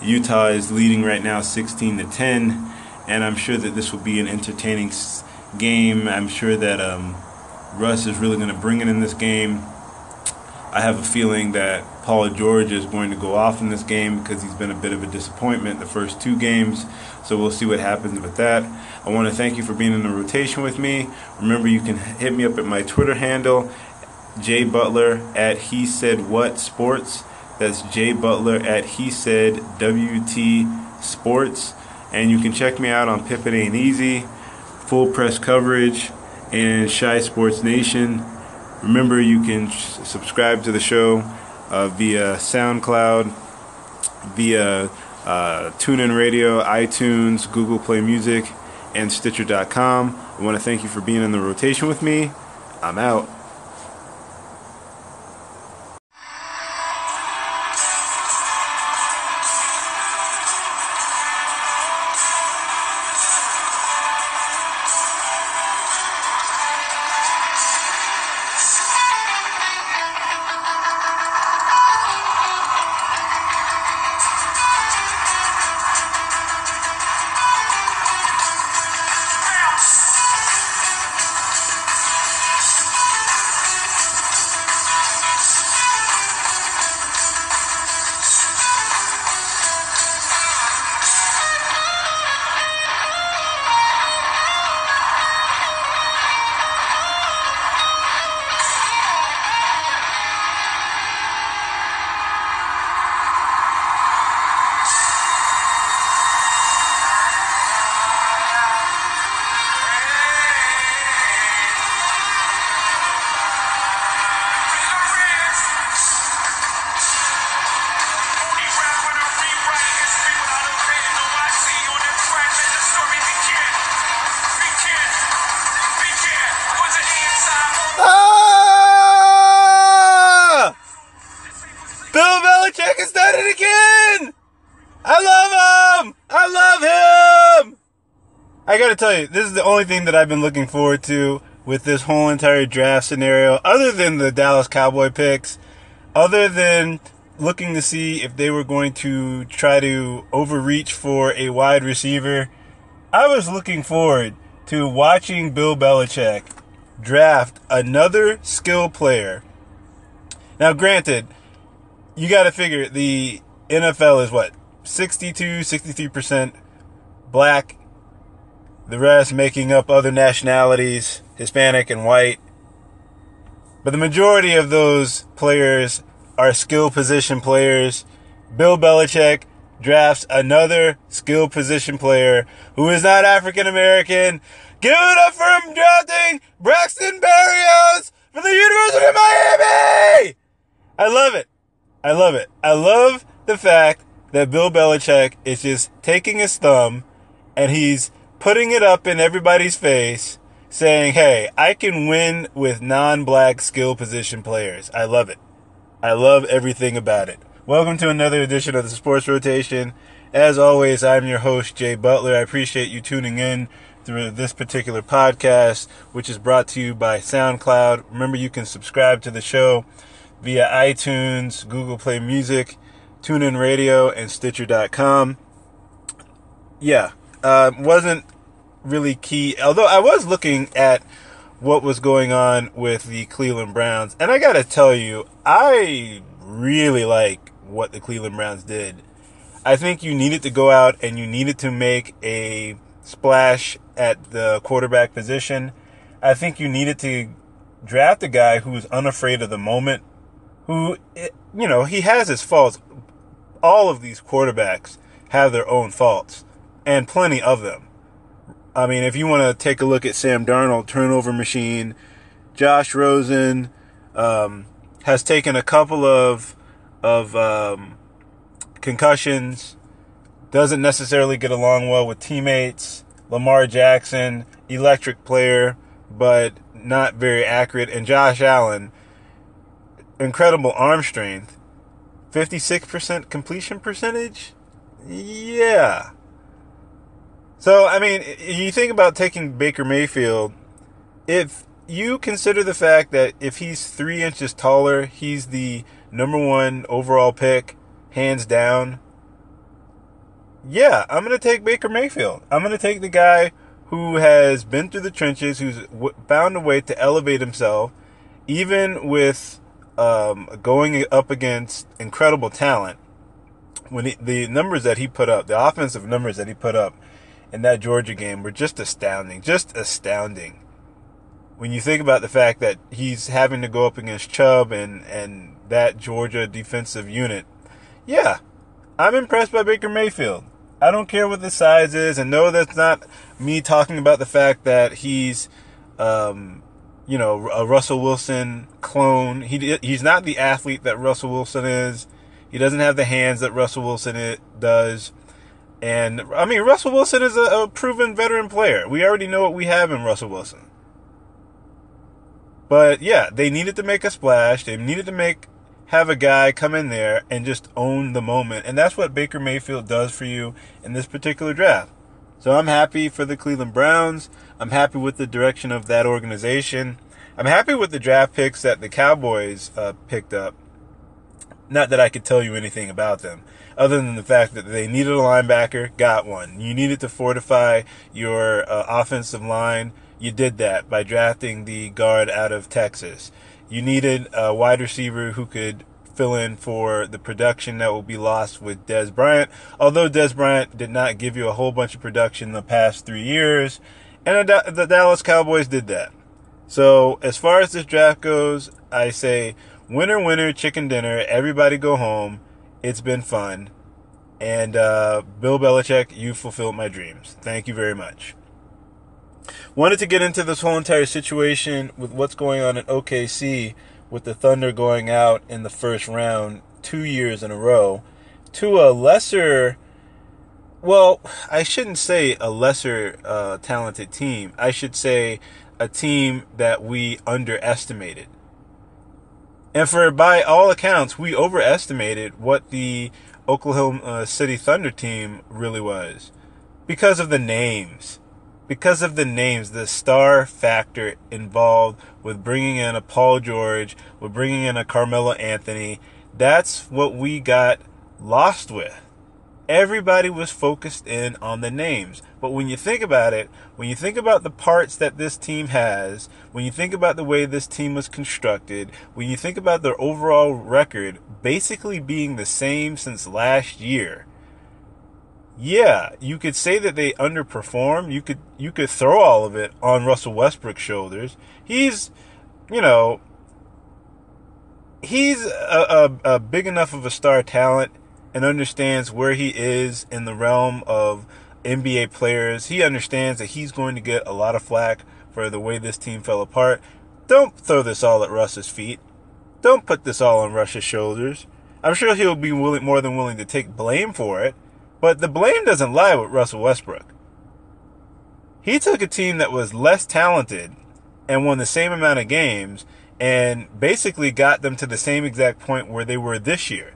[SPEAKER 1] Utah is leading right now 16 to 10, and I'm sure that this will be an entertaining game. I'm sure that um, Russ is really going to bring it in this game. I have a feeling that Paul George is going to go off in this game because he's been a bit of a disappointment the first two games. So we'll see what happens with that. I want to thank you for being in the rotation with me. Remember, you can hit me up at my Twitter handle, Jay Butler at He Said What Sports. That's Jay Butler at He Said WT Sports. And you can check me out on Pippen Ain't Easy, Full Press Coverage, and Chi Sports Nation. Remember, you can subscribe to the show uh, via SoundCloud, via uh, TuneIn Radio, iTunes, Google Play Music, and Stitcher.com. I want to thank you for being in the rotation with me. I'm out. I gotta tell you, this is the only thing that I've been looking forward to with this whole entire draft scenario, other than the Dallas Cowboy picks, other than looking to see if they were going to try to overreach for a wide receiver. I was looking forward to watching Bill Belichick draft another skill player. Now, granted, you got to figure the NFL is what 62, 63% black, the rest making up other nationalities, Hispanic and white. But the majority of those players are skill position players. Bill Belichick drafts another skill position player who is not African American. Give it up for him drafting Braxton Berrios for the University of Miami! I love it. I love it. I love the fact that Bill Belichick is just taking his thumb and he's putting it up in everybody's face saying, hey, I can win with non black skill position players. I love it. I love everything about it. Welcome to another edition of the Sports Rotation. As always, I'm your host, Jay Butler. I appreciate you tuning in through this particular podcast, which is brought to you by SoundCloud. Remember, you can subscribe to the show via iTunes, Google Play Music, TuneIn Radio, and Stitcher.com. Yeah, uh, wasn't really key, although I was looking at what was going on with the Cleveland Browns, and I gotta tell you, I really like what the Cleveland Browns did. I think you needed to go out and you needed to make a splash at the quarterback position. I think you needed to draft a guy who's unafraid of the moment, who, eh, you know, he has his faults. All of these quarterbacks have their own faults, and plenty of them. I mean, if you want to take a look at Sam Darnold, turnover machine, Josh Rosen um, has taken a couple of of um, concussions, doesn't necessarily get along well with teammates. Lamar Jackson, electric player, but not very accurate. And Josh Allen, incredible arm strength, 56% completion percentage. Yeah. So, I mean, you think about taking Baker Mayfield, if you consider the fact that if he's three inches taller, he's the number one overall pick, hands down. Yeah, I'm going to take Baker Mayfield. I'm going to take the guy who has been through the trenches, who's found a way to elevate himself, even with um, going up against incredible talent. When he, the numbers that he put up, the offensive numbers that he put up in that Georgia game were just astounding, just astounding. When you think about the fact that he's having to go up against Chubb and and that Georgia defensive unit. Yeah, I'm impressed by Baker Mayfield. I don't care what the size is, and no, that's not me talking about the fact that he's, um, you know, a Russell Wilson clone. He he's not the athlete that Russell Wilson is. He doesn't have the hands that Russell Wilson does. And I mean, Russell Wilson is a, a proven veteran player. We already know what we have in Russell Wilson. But yeah, they needed to make a splash. They needed to make have a guy come in there and just own the moment. And that's what Baker Mayfield does for you in this particular draft. So I'm happy for the Cleveland Browns. I'm happy with the direction of that organization. I'm happy with the draft picks that the Cowboys uh, picked up. Not that I could tell you anything about them, other than the fact that they needed a linebacker, got one. You needed to fortify your uh, offensive line. You did that by drafting the guard out of Texas. You needed a wide receiver who could fill in for the production that will be lost with Dez Bryant. Although Dez Bryant did not give you a whole bunch of production the past three years, and the Dallas Cowboys did that. So as far as this draft goes, I say winner, winner, chicken dinner. Everybody go home. It's been fun. And uh, Bill Belichick, you fulfilled my dreams. Thank you very much. Wanted to get into this whole entire situation with what's going on in OKC with the Thunder going out in the first round two years in a row to a lesser, well, I shouldn't say a lesser uh, talented team. I should say a team that we underestimated. And for by all accounts, we overestimated what the Oklahoma uh, City Thunder team really was because of the names because of the names, the star factor involved with bringing in a Paul George, with bringing in a Carmelo Anthony, that's what we got lost with. Everybody was focused in on the names. But when you think about it, when you think about the parts that this team has, when you think about the way this team was constructed, when you think about their overall record basically being the same since last year, yeah, you could say that they underperformed. You could you could throw all of it on Russell Westbrook's shoulders. He's, you know, he's a, a, a big enough of a star talent and understands where he is in the realm of NBA players. He understands that he's going to get a lot of flack for the way this team fell apart. Don't throw this all at Russ's feet. Don't put this all on Russ's shoulders. I'm sure he'll be willing, more than willing to take blame for it, but the blame doesn't lie with Russell Westbrook. He took a team that was less talented and won the same amount of games and basically got them to the same exact point where they were this year.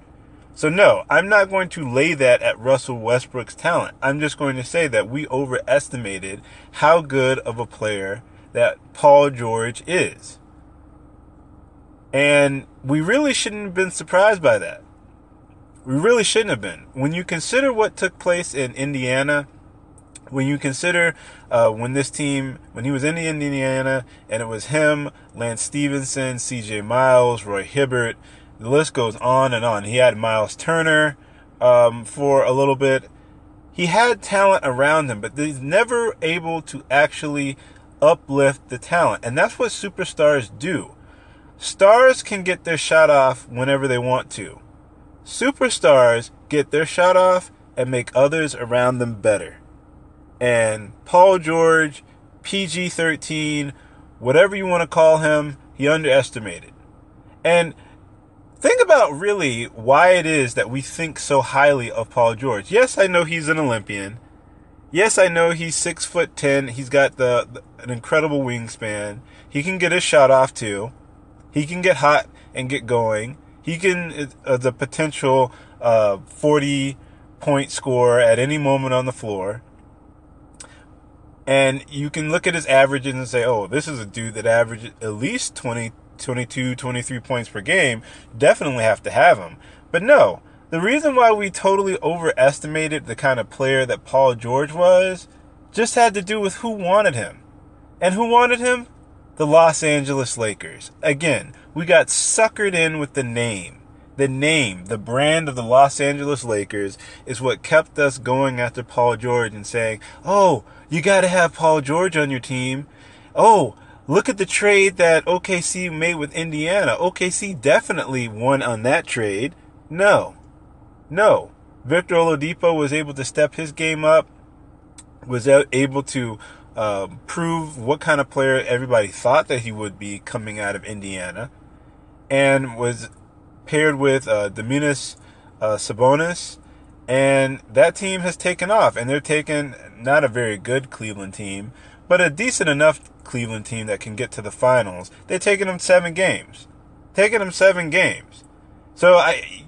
[SPEAKER 1] So no, I'm not going to lay that at Russell Westbrook's talent. I'm just going to say that we overestimated how good of a player that Paul George is. And we really shouldn't have been surprised by that. We really shouldn't have been. When you consider what took place in Indiana, when you consider uh, when this team, when he was in Indiana, and it was him, Lance Stephenson, C.J. Miles, Roy Hibbert, the list goes on and on. He had Miles Turner um, for a little bit. He had talent around him, but he's never able to actually uplift the talent. And that's what superstars do. Stars can get their shot off whenever they want to. Superstars get their shot off and make others around them better. And Paul George, PG 13, whatever you want to call him, he underestimated. And Think about really why it is that we think so highly of Paul George. Yes, I know he's an Olympian. Yes, I know he's six foot ten. He's got the, the an incredible wingspan. He can get a shot off too. He can get hot and get going. He can uh, the potential uh, forty point score at any moment on the floor. And you can look at his averages and say, "Oh, this is a dude that averages at least 20 22, 23 points per game, definitely have to have him. But no, the reason why we totally overestimated the kind of player that Paul George was just had to do with who wanted him. And who wanted him? The Los Angeles Lakers. Again, we got suckered in with the name. The name, the brand of the Los Angeles Lakers is what kept us going after Paul George and saying, oh, you got to have Paul George on your team. Oh, Look at the trade that OKC made with Indiana. OKC definitely won on that trade. No. No. Victor Oladipo was able to step his game up, was able to uh, prove what kind of player everybody thought that he would be coming out of Indiana, and was paired with uh, Domantas uh, Sabonis, and that team has taken off, and they're taking not a very good Cleveland team, but a decent enough Cleveland team that can get to the finals. They're taking them seven games, taking them seven games. So I,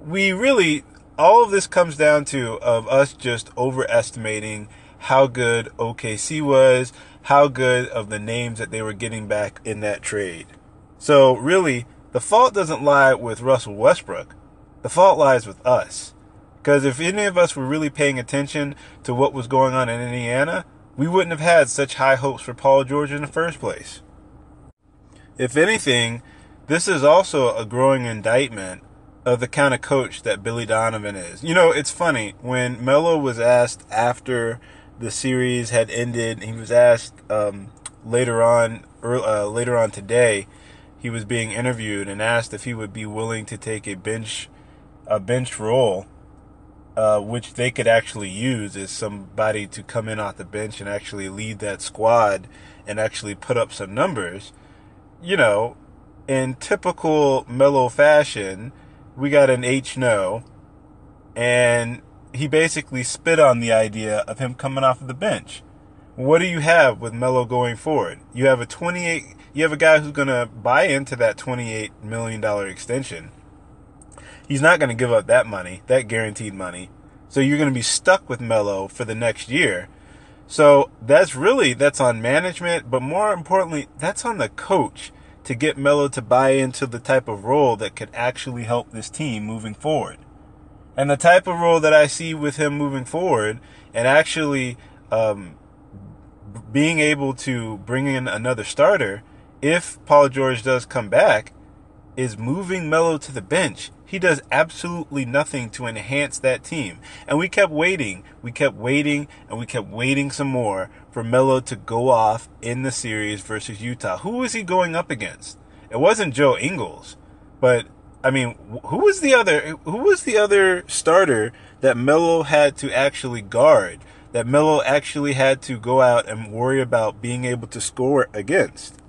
[SPEAKER 1] we really, all of this comes down to of us just overestimating how good OKC was, how good of the names that they were getting back in that trade. So really, the fault doesn't lie with Russell Westbrook. The fault lies with us. Because if any of us were really paying attention to what was going on in Indiana, we wouldn't have had such high hopes for Paul George in the first place. If anything, this is also a growing indictment of the kind of coach that Billy Donovan is. You know, it's funny when Melo was asked after the series had ended. He was asked um, later on, uh, later on today. He was being interviewed and asked if he would be willing to take a bench, a bench role uh, which they could actually use is somebody to come in off the bench and actually lead that squad and actually put up some numbers. You know, in typical Melo fashion, we got an H no, and he basically spit on the idea of him coming off of the bench. What do you have with Melo going forward? You have a 28 you have a guy who's going to buy into that 28 million dollar extension he's not going to give up that money, that guaranteed money. So you're going to be stuck with Melo for the next year. So that's really that's on management, but more importantly, that's on the coach to get Melo to buy into the type of role that could actually help this team moving forward. And the type of role that I see with him moving forward and actually um, being able to bring in another starter if Paul George does come back is moving Melo to the bench. He does absolutely nothing to enhance that team. And we kept waiting, we kept waiting, and we kept waiting some more for Melo to go off in the series versus Utah. Who was he going up against? It wasn't Joe Ingles, but I mean, who was the other? Who was the other starter that Melo had to actually guard? That Melo actually had to go out and worry about being able to score against?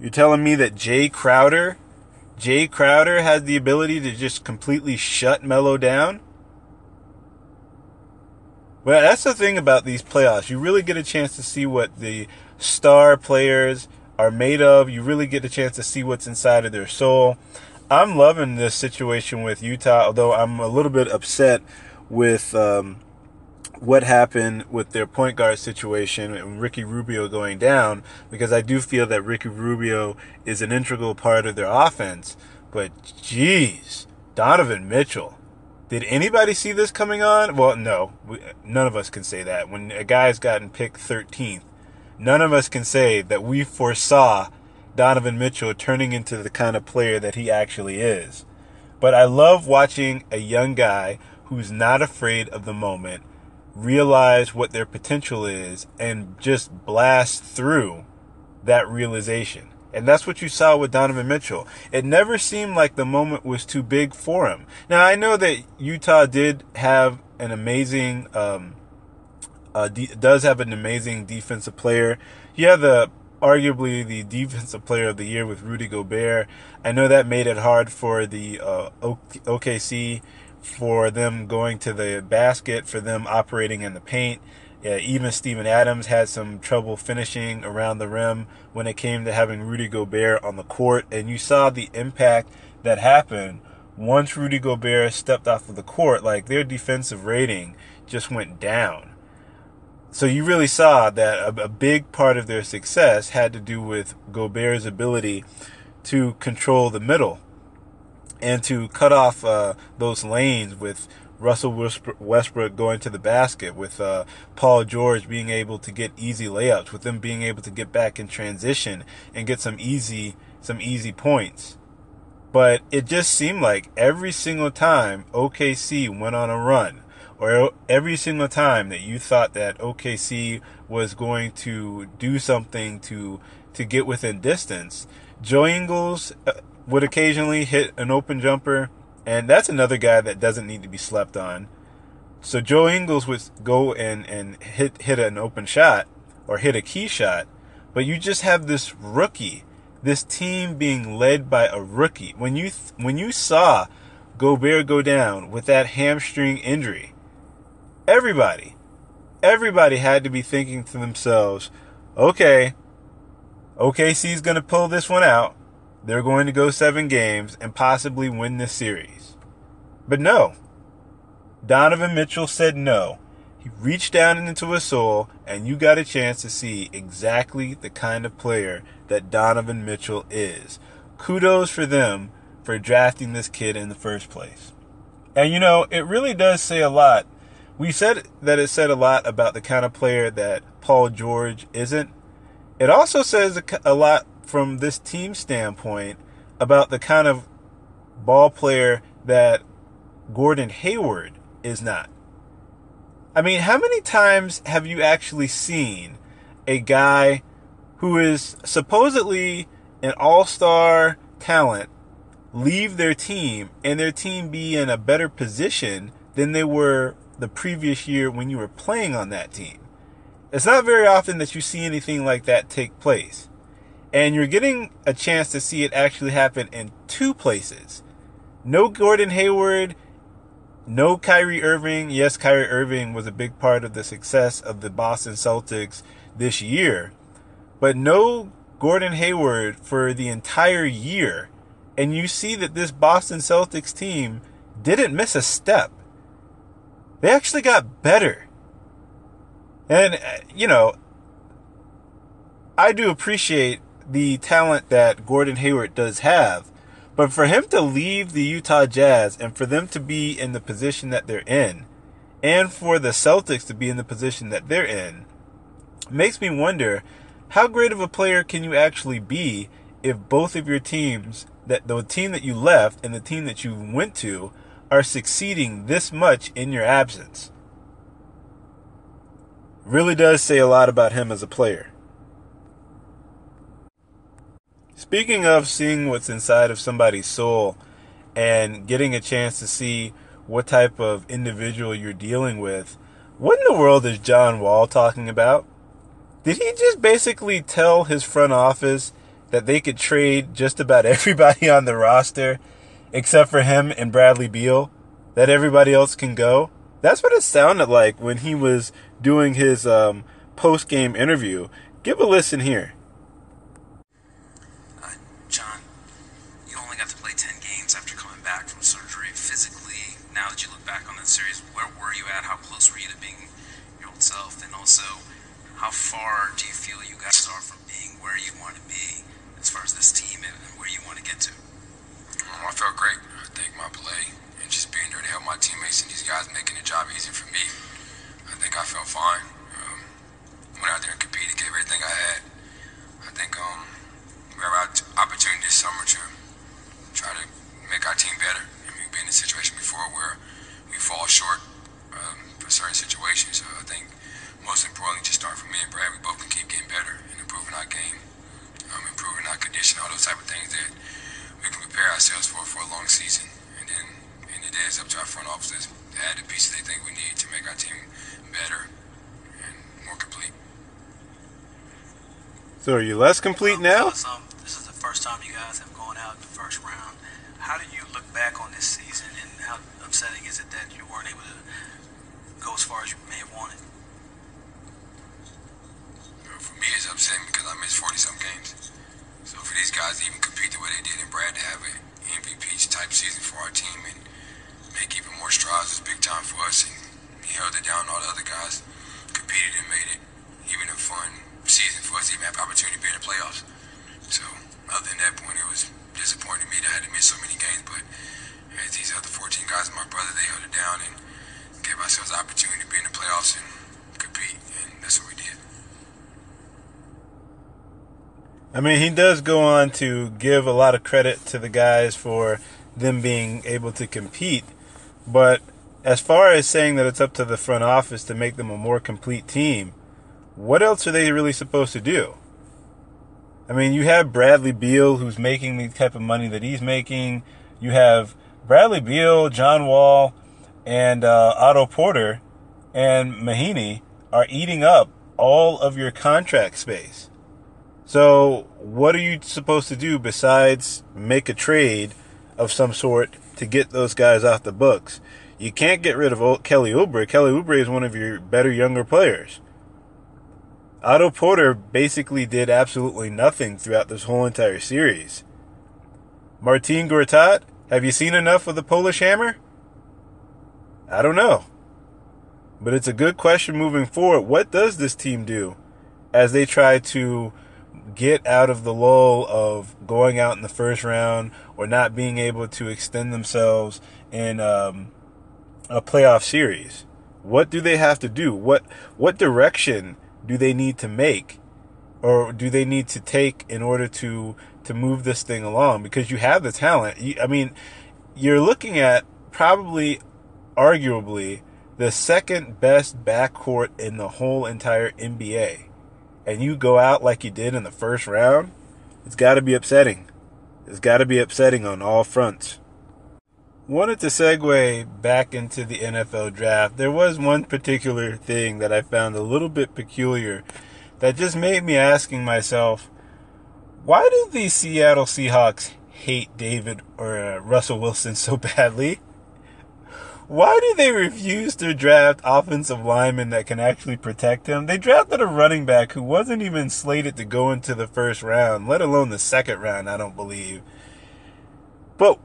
[SPEAKER 1] You're telling me that Jae Crowder Jae Crowder has the ability to just completely shut Melo down. Well, that's the thing about these playoffs. You really get a chance to see what the star players are made of. You really get a chance to see what's inside of their soul. I'm loving this situation with Utah, although I'm a little bit upset with um, what happened with their point guard situation and Ricky Rubio going down because I do feel that Ricky Rubio is an integral part of their offense. But geez, Donovan Mitchell. Did anybody see this coming on? Well, no. We, none of us can say that. When a guy's gotten picked 13th, none of us can say that we foresaw Donovan Mitchell turning into the kind of player that he actually is. But I love watching a young guy who's not afraid of the moment realize what their potential is and just blast through that realization. And that's what you saw with Donovan Mitchell. It never seemed like the moment was too big for him. Now, I know that Utah did have an amazing, um, uh, de- does have an amazing defensive player. Have the arguably the defensive player of the year with Rudy Gobert. I know that made it hard for the uh, OKC for them going to the basket, for them operating in the paint. Yeah, even Steven Adams had some trouble finishing around the rim when it came to having Rudy Gobert on the court. And you saw the impact that happened once Rudy Gobert stepped off of the court. Like their defensive rating just went down. So you really saw that a, a big part of their success had to do with Gobert's ability to control the middle and to cut off uh, those lanes with Russell Westbrook going to the basket, with uh, Paul George being able to get easy layups, with them being able to get back in transition and get some easy some easy points. But it just seemed like every single time OKC went on a run, or every single time that you thought that OKC was going to do something to to get within distance, Joe Ingles uh, would occasionally hit an open jumper, and that's another guy that doesn't need to be slept on. So Joe Ingles would go and, and hit hit an open shot or hit a key shot, but you just have this rookie, this team being led by a rookie. When you when you saw Gobert go down with that hamstring injury, everybody, everybody had to be thinking to themselves, okay, OKC's going to pull this one out they're going to go seven games and possibly win this series. But no. Donovan Mitchell said no. He reached down into his soul, and you got a chance to see exactly the kind of player that Donovan Mitchell is. Kudos for them for drafting this kid in the first place. And you know, it really does say a lot. We said that it said a lot about the kind of player that Paul George isn't. It also says a lot from this team standpoint about the kind of ball player that Gordon Hayward is not. I mean, how many times have you actually seen a guy who is supposedly an all star talent leave their team and their team be in a better position than they were the previous year when you were playing on that team? It's not very often that you see anything like that take place. And you're getting a chance to see it actually happen in two places. No Gordon Hayward, no Kyrie Irving. Yes, Kyrie Irving was a big part of the success of the Boston Celtics this year, but no Gordon Hayward for the entire year. And you see that this Boston Celtics team didn't miss a step. They actually got better. And, uh, you know, I do appreciate the talent that Gordon Hayward does have. But for him to leave the Utah Jazz and for them to be in the position that they're in, and for the Celtics to be in the position that they're in, makes me wonder how great of a player can you actually be if both of your teams, that the team that you left and the team that you went to, are succeeding this much in your absence? Really does say a lot about him as a player. Speaking of seeing what's inside of somebody's soul and getting a chance to see what type of individual you're dealing with, what in the world is John Wall talking about? Did he just basically tell his front office that they could trade just about everybody on the roster except for him and Bradley Beal? That everybody else can go? That's what it sounded like when he was doing his um, post game interview. Give a listen here.
[SPEAKER 2] Far do you feel you guys are from being where you want to be as far as this team and where you want to get to?
[SPEAKER 3] Um, I felt great. I think my play and just being there to help my teammates and these guys making the job easy for me I think I felt fine. Um, went out there and competed, gave everything I had. I think um, we have opportunity this summer to try to make our team better. I mean, been in a situation before where we fall short um, for certain situations. So I think most importantly, just start from me and Brad. We both can keep getting better and improving our game, um, improving our condition, all those type of things that we can prepare ourselves for for a long season. And then, in the day, it's up to our front offices to add the pieces they think we need to make our team better and more complete.
[SPEAKER 1] So are you less complete um, now?
[SPEAKER 2] Um, this is the first time you guys have gone out in the first round. How do you look back on this season and how upsetting is it that you weren't able to go as far as you may have wanted?
[SPEAKER 3] Me, it's upsetting because I missed 40 some games. So for these guys to even compete the way they did and Brad to have an MVP type season for our team and make even more strides is big time for us. And he held it down. All the other guys competed and made it even a fun season for us to even have opportunity to be in the playoffs. So other than that point, it was disappointing to me that I had to miss so many games. But as these other 14 guys my brother, they held it down and gave ourselves the opportunity to be in the playoffs and compete, and that's what we did.
[SPEAKER 1] I mean, he does go on to give a lot of credit to the guys for them being able to compete, but as far as saying that it's up to the front office to make them a more complete team, what else are they really supposed to do? I mean, you have Bradley Beal who's making the type of money that he's making. You have Bradley Beal, John Wall, and uh, Otto Porter and Mahinmi are eating up all of your contract space. So, what are you supposed to do besides make a trade of some sort to get those guys off the books? You can't get rid of Kelly Oubre. Kelly Oubre is one of your better younger players. Otto Porter basically did absolutely nothing throughout this whole entire series. Marcin Gortat, have you seen enough of the Polish Hammer? I don't know. But it's a good question moving forward. What does this team do as they try to get out of the lull of going out in the first round or not being able to extend themselves in um, a playoff series? What do they have to do? What what direction do they need to make or do they need to take in order to to move this thing along because you have the talent. I mean, you're looking at probably arguably the second best backcourt in the whole entire NBA. And you go out like you did in the first round, it's got to be upsetting. It's got to be upsetting on all fronts wanted to segue back into the NFL draft. There was one particular thing that I found a little bit peculiar that just made me asking myself, why do the Seattle Seahawks hate David or uh, Russell Wilson so badly? Why do they refuse to draft offensive linemen that can actually protect him? They drafted a running back who wasn't even slated to go into the first round, let alone the second round, I don't believe. But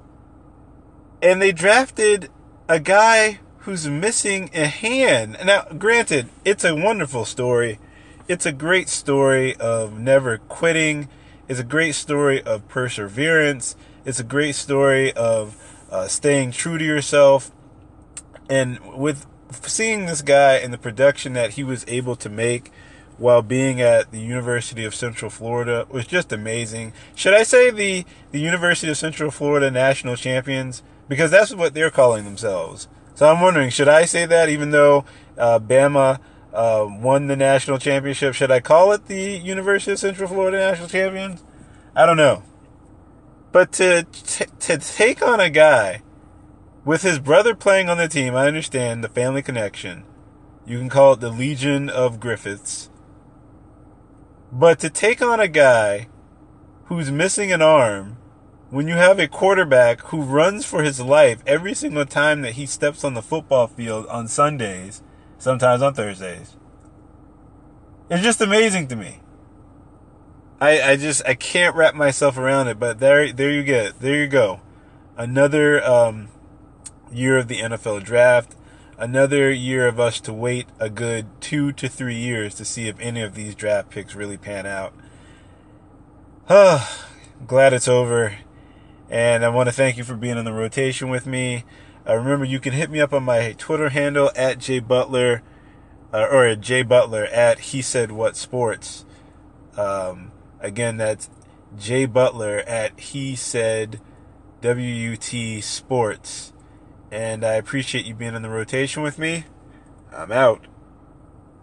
[SPEAKER 1] and they drafted a guy who's missing a hand. Now, granted, it's a wonderful story. It's a great story of never quitting. It's a great story of perseverance. It's a great story of uh, staying true to yourself, and with seeing this guy and the production that he was able to make while being at the University of Central Florida was just amazing. Should I say the the University of Central Florida National Champions because that's what they're calling themselves. So I'm wondering, should I say that even though uh, Bama uh, won the national championship? Should I call it the University of Central Florida National Champions? I don't know. But to t- to take on a guy with his brother playing on the team, I understand the family connection. You can call it the Legion of Griffins. But to take on a guy who's missing an arm when you have a quarterback who runs for his life every single time that he steps on the football field on Sundays, sometimes on Thursdays, it's just amazing to me. I, I just I can't wrap myself around it, but there there you get there you go, another um, year of the NFL draft, another year of us to wait a good two to three years to see if any of these draft picks really pan out. glad it's over. And I want to thank you for being in the rotation with me. Uh, remember, you can hit me up on my Twitter handle at Jay Butler, uh, or at Butler at He Said What Sports. Um, again, that's Jay Butler at He Said WUT Sports. And I appreciate you being in the rotation with me. I'm out.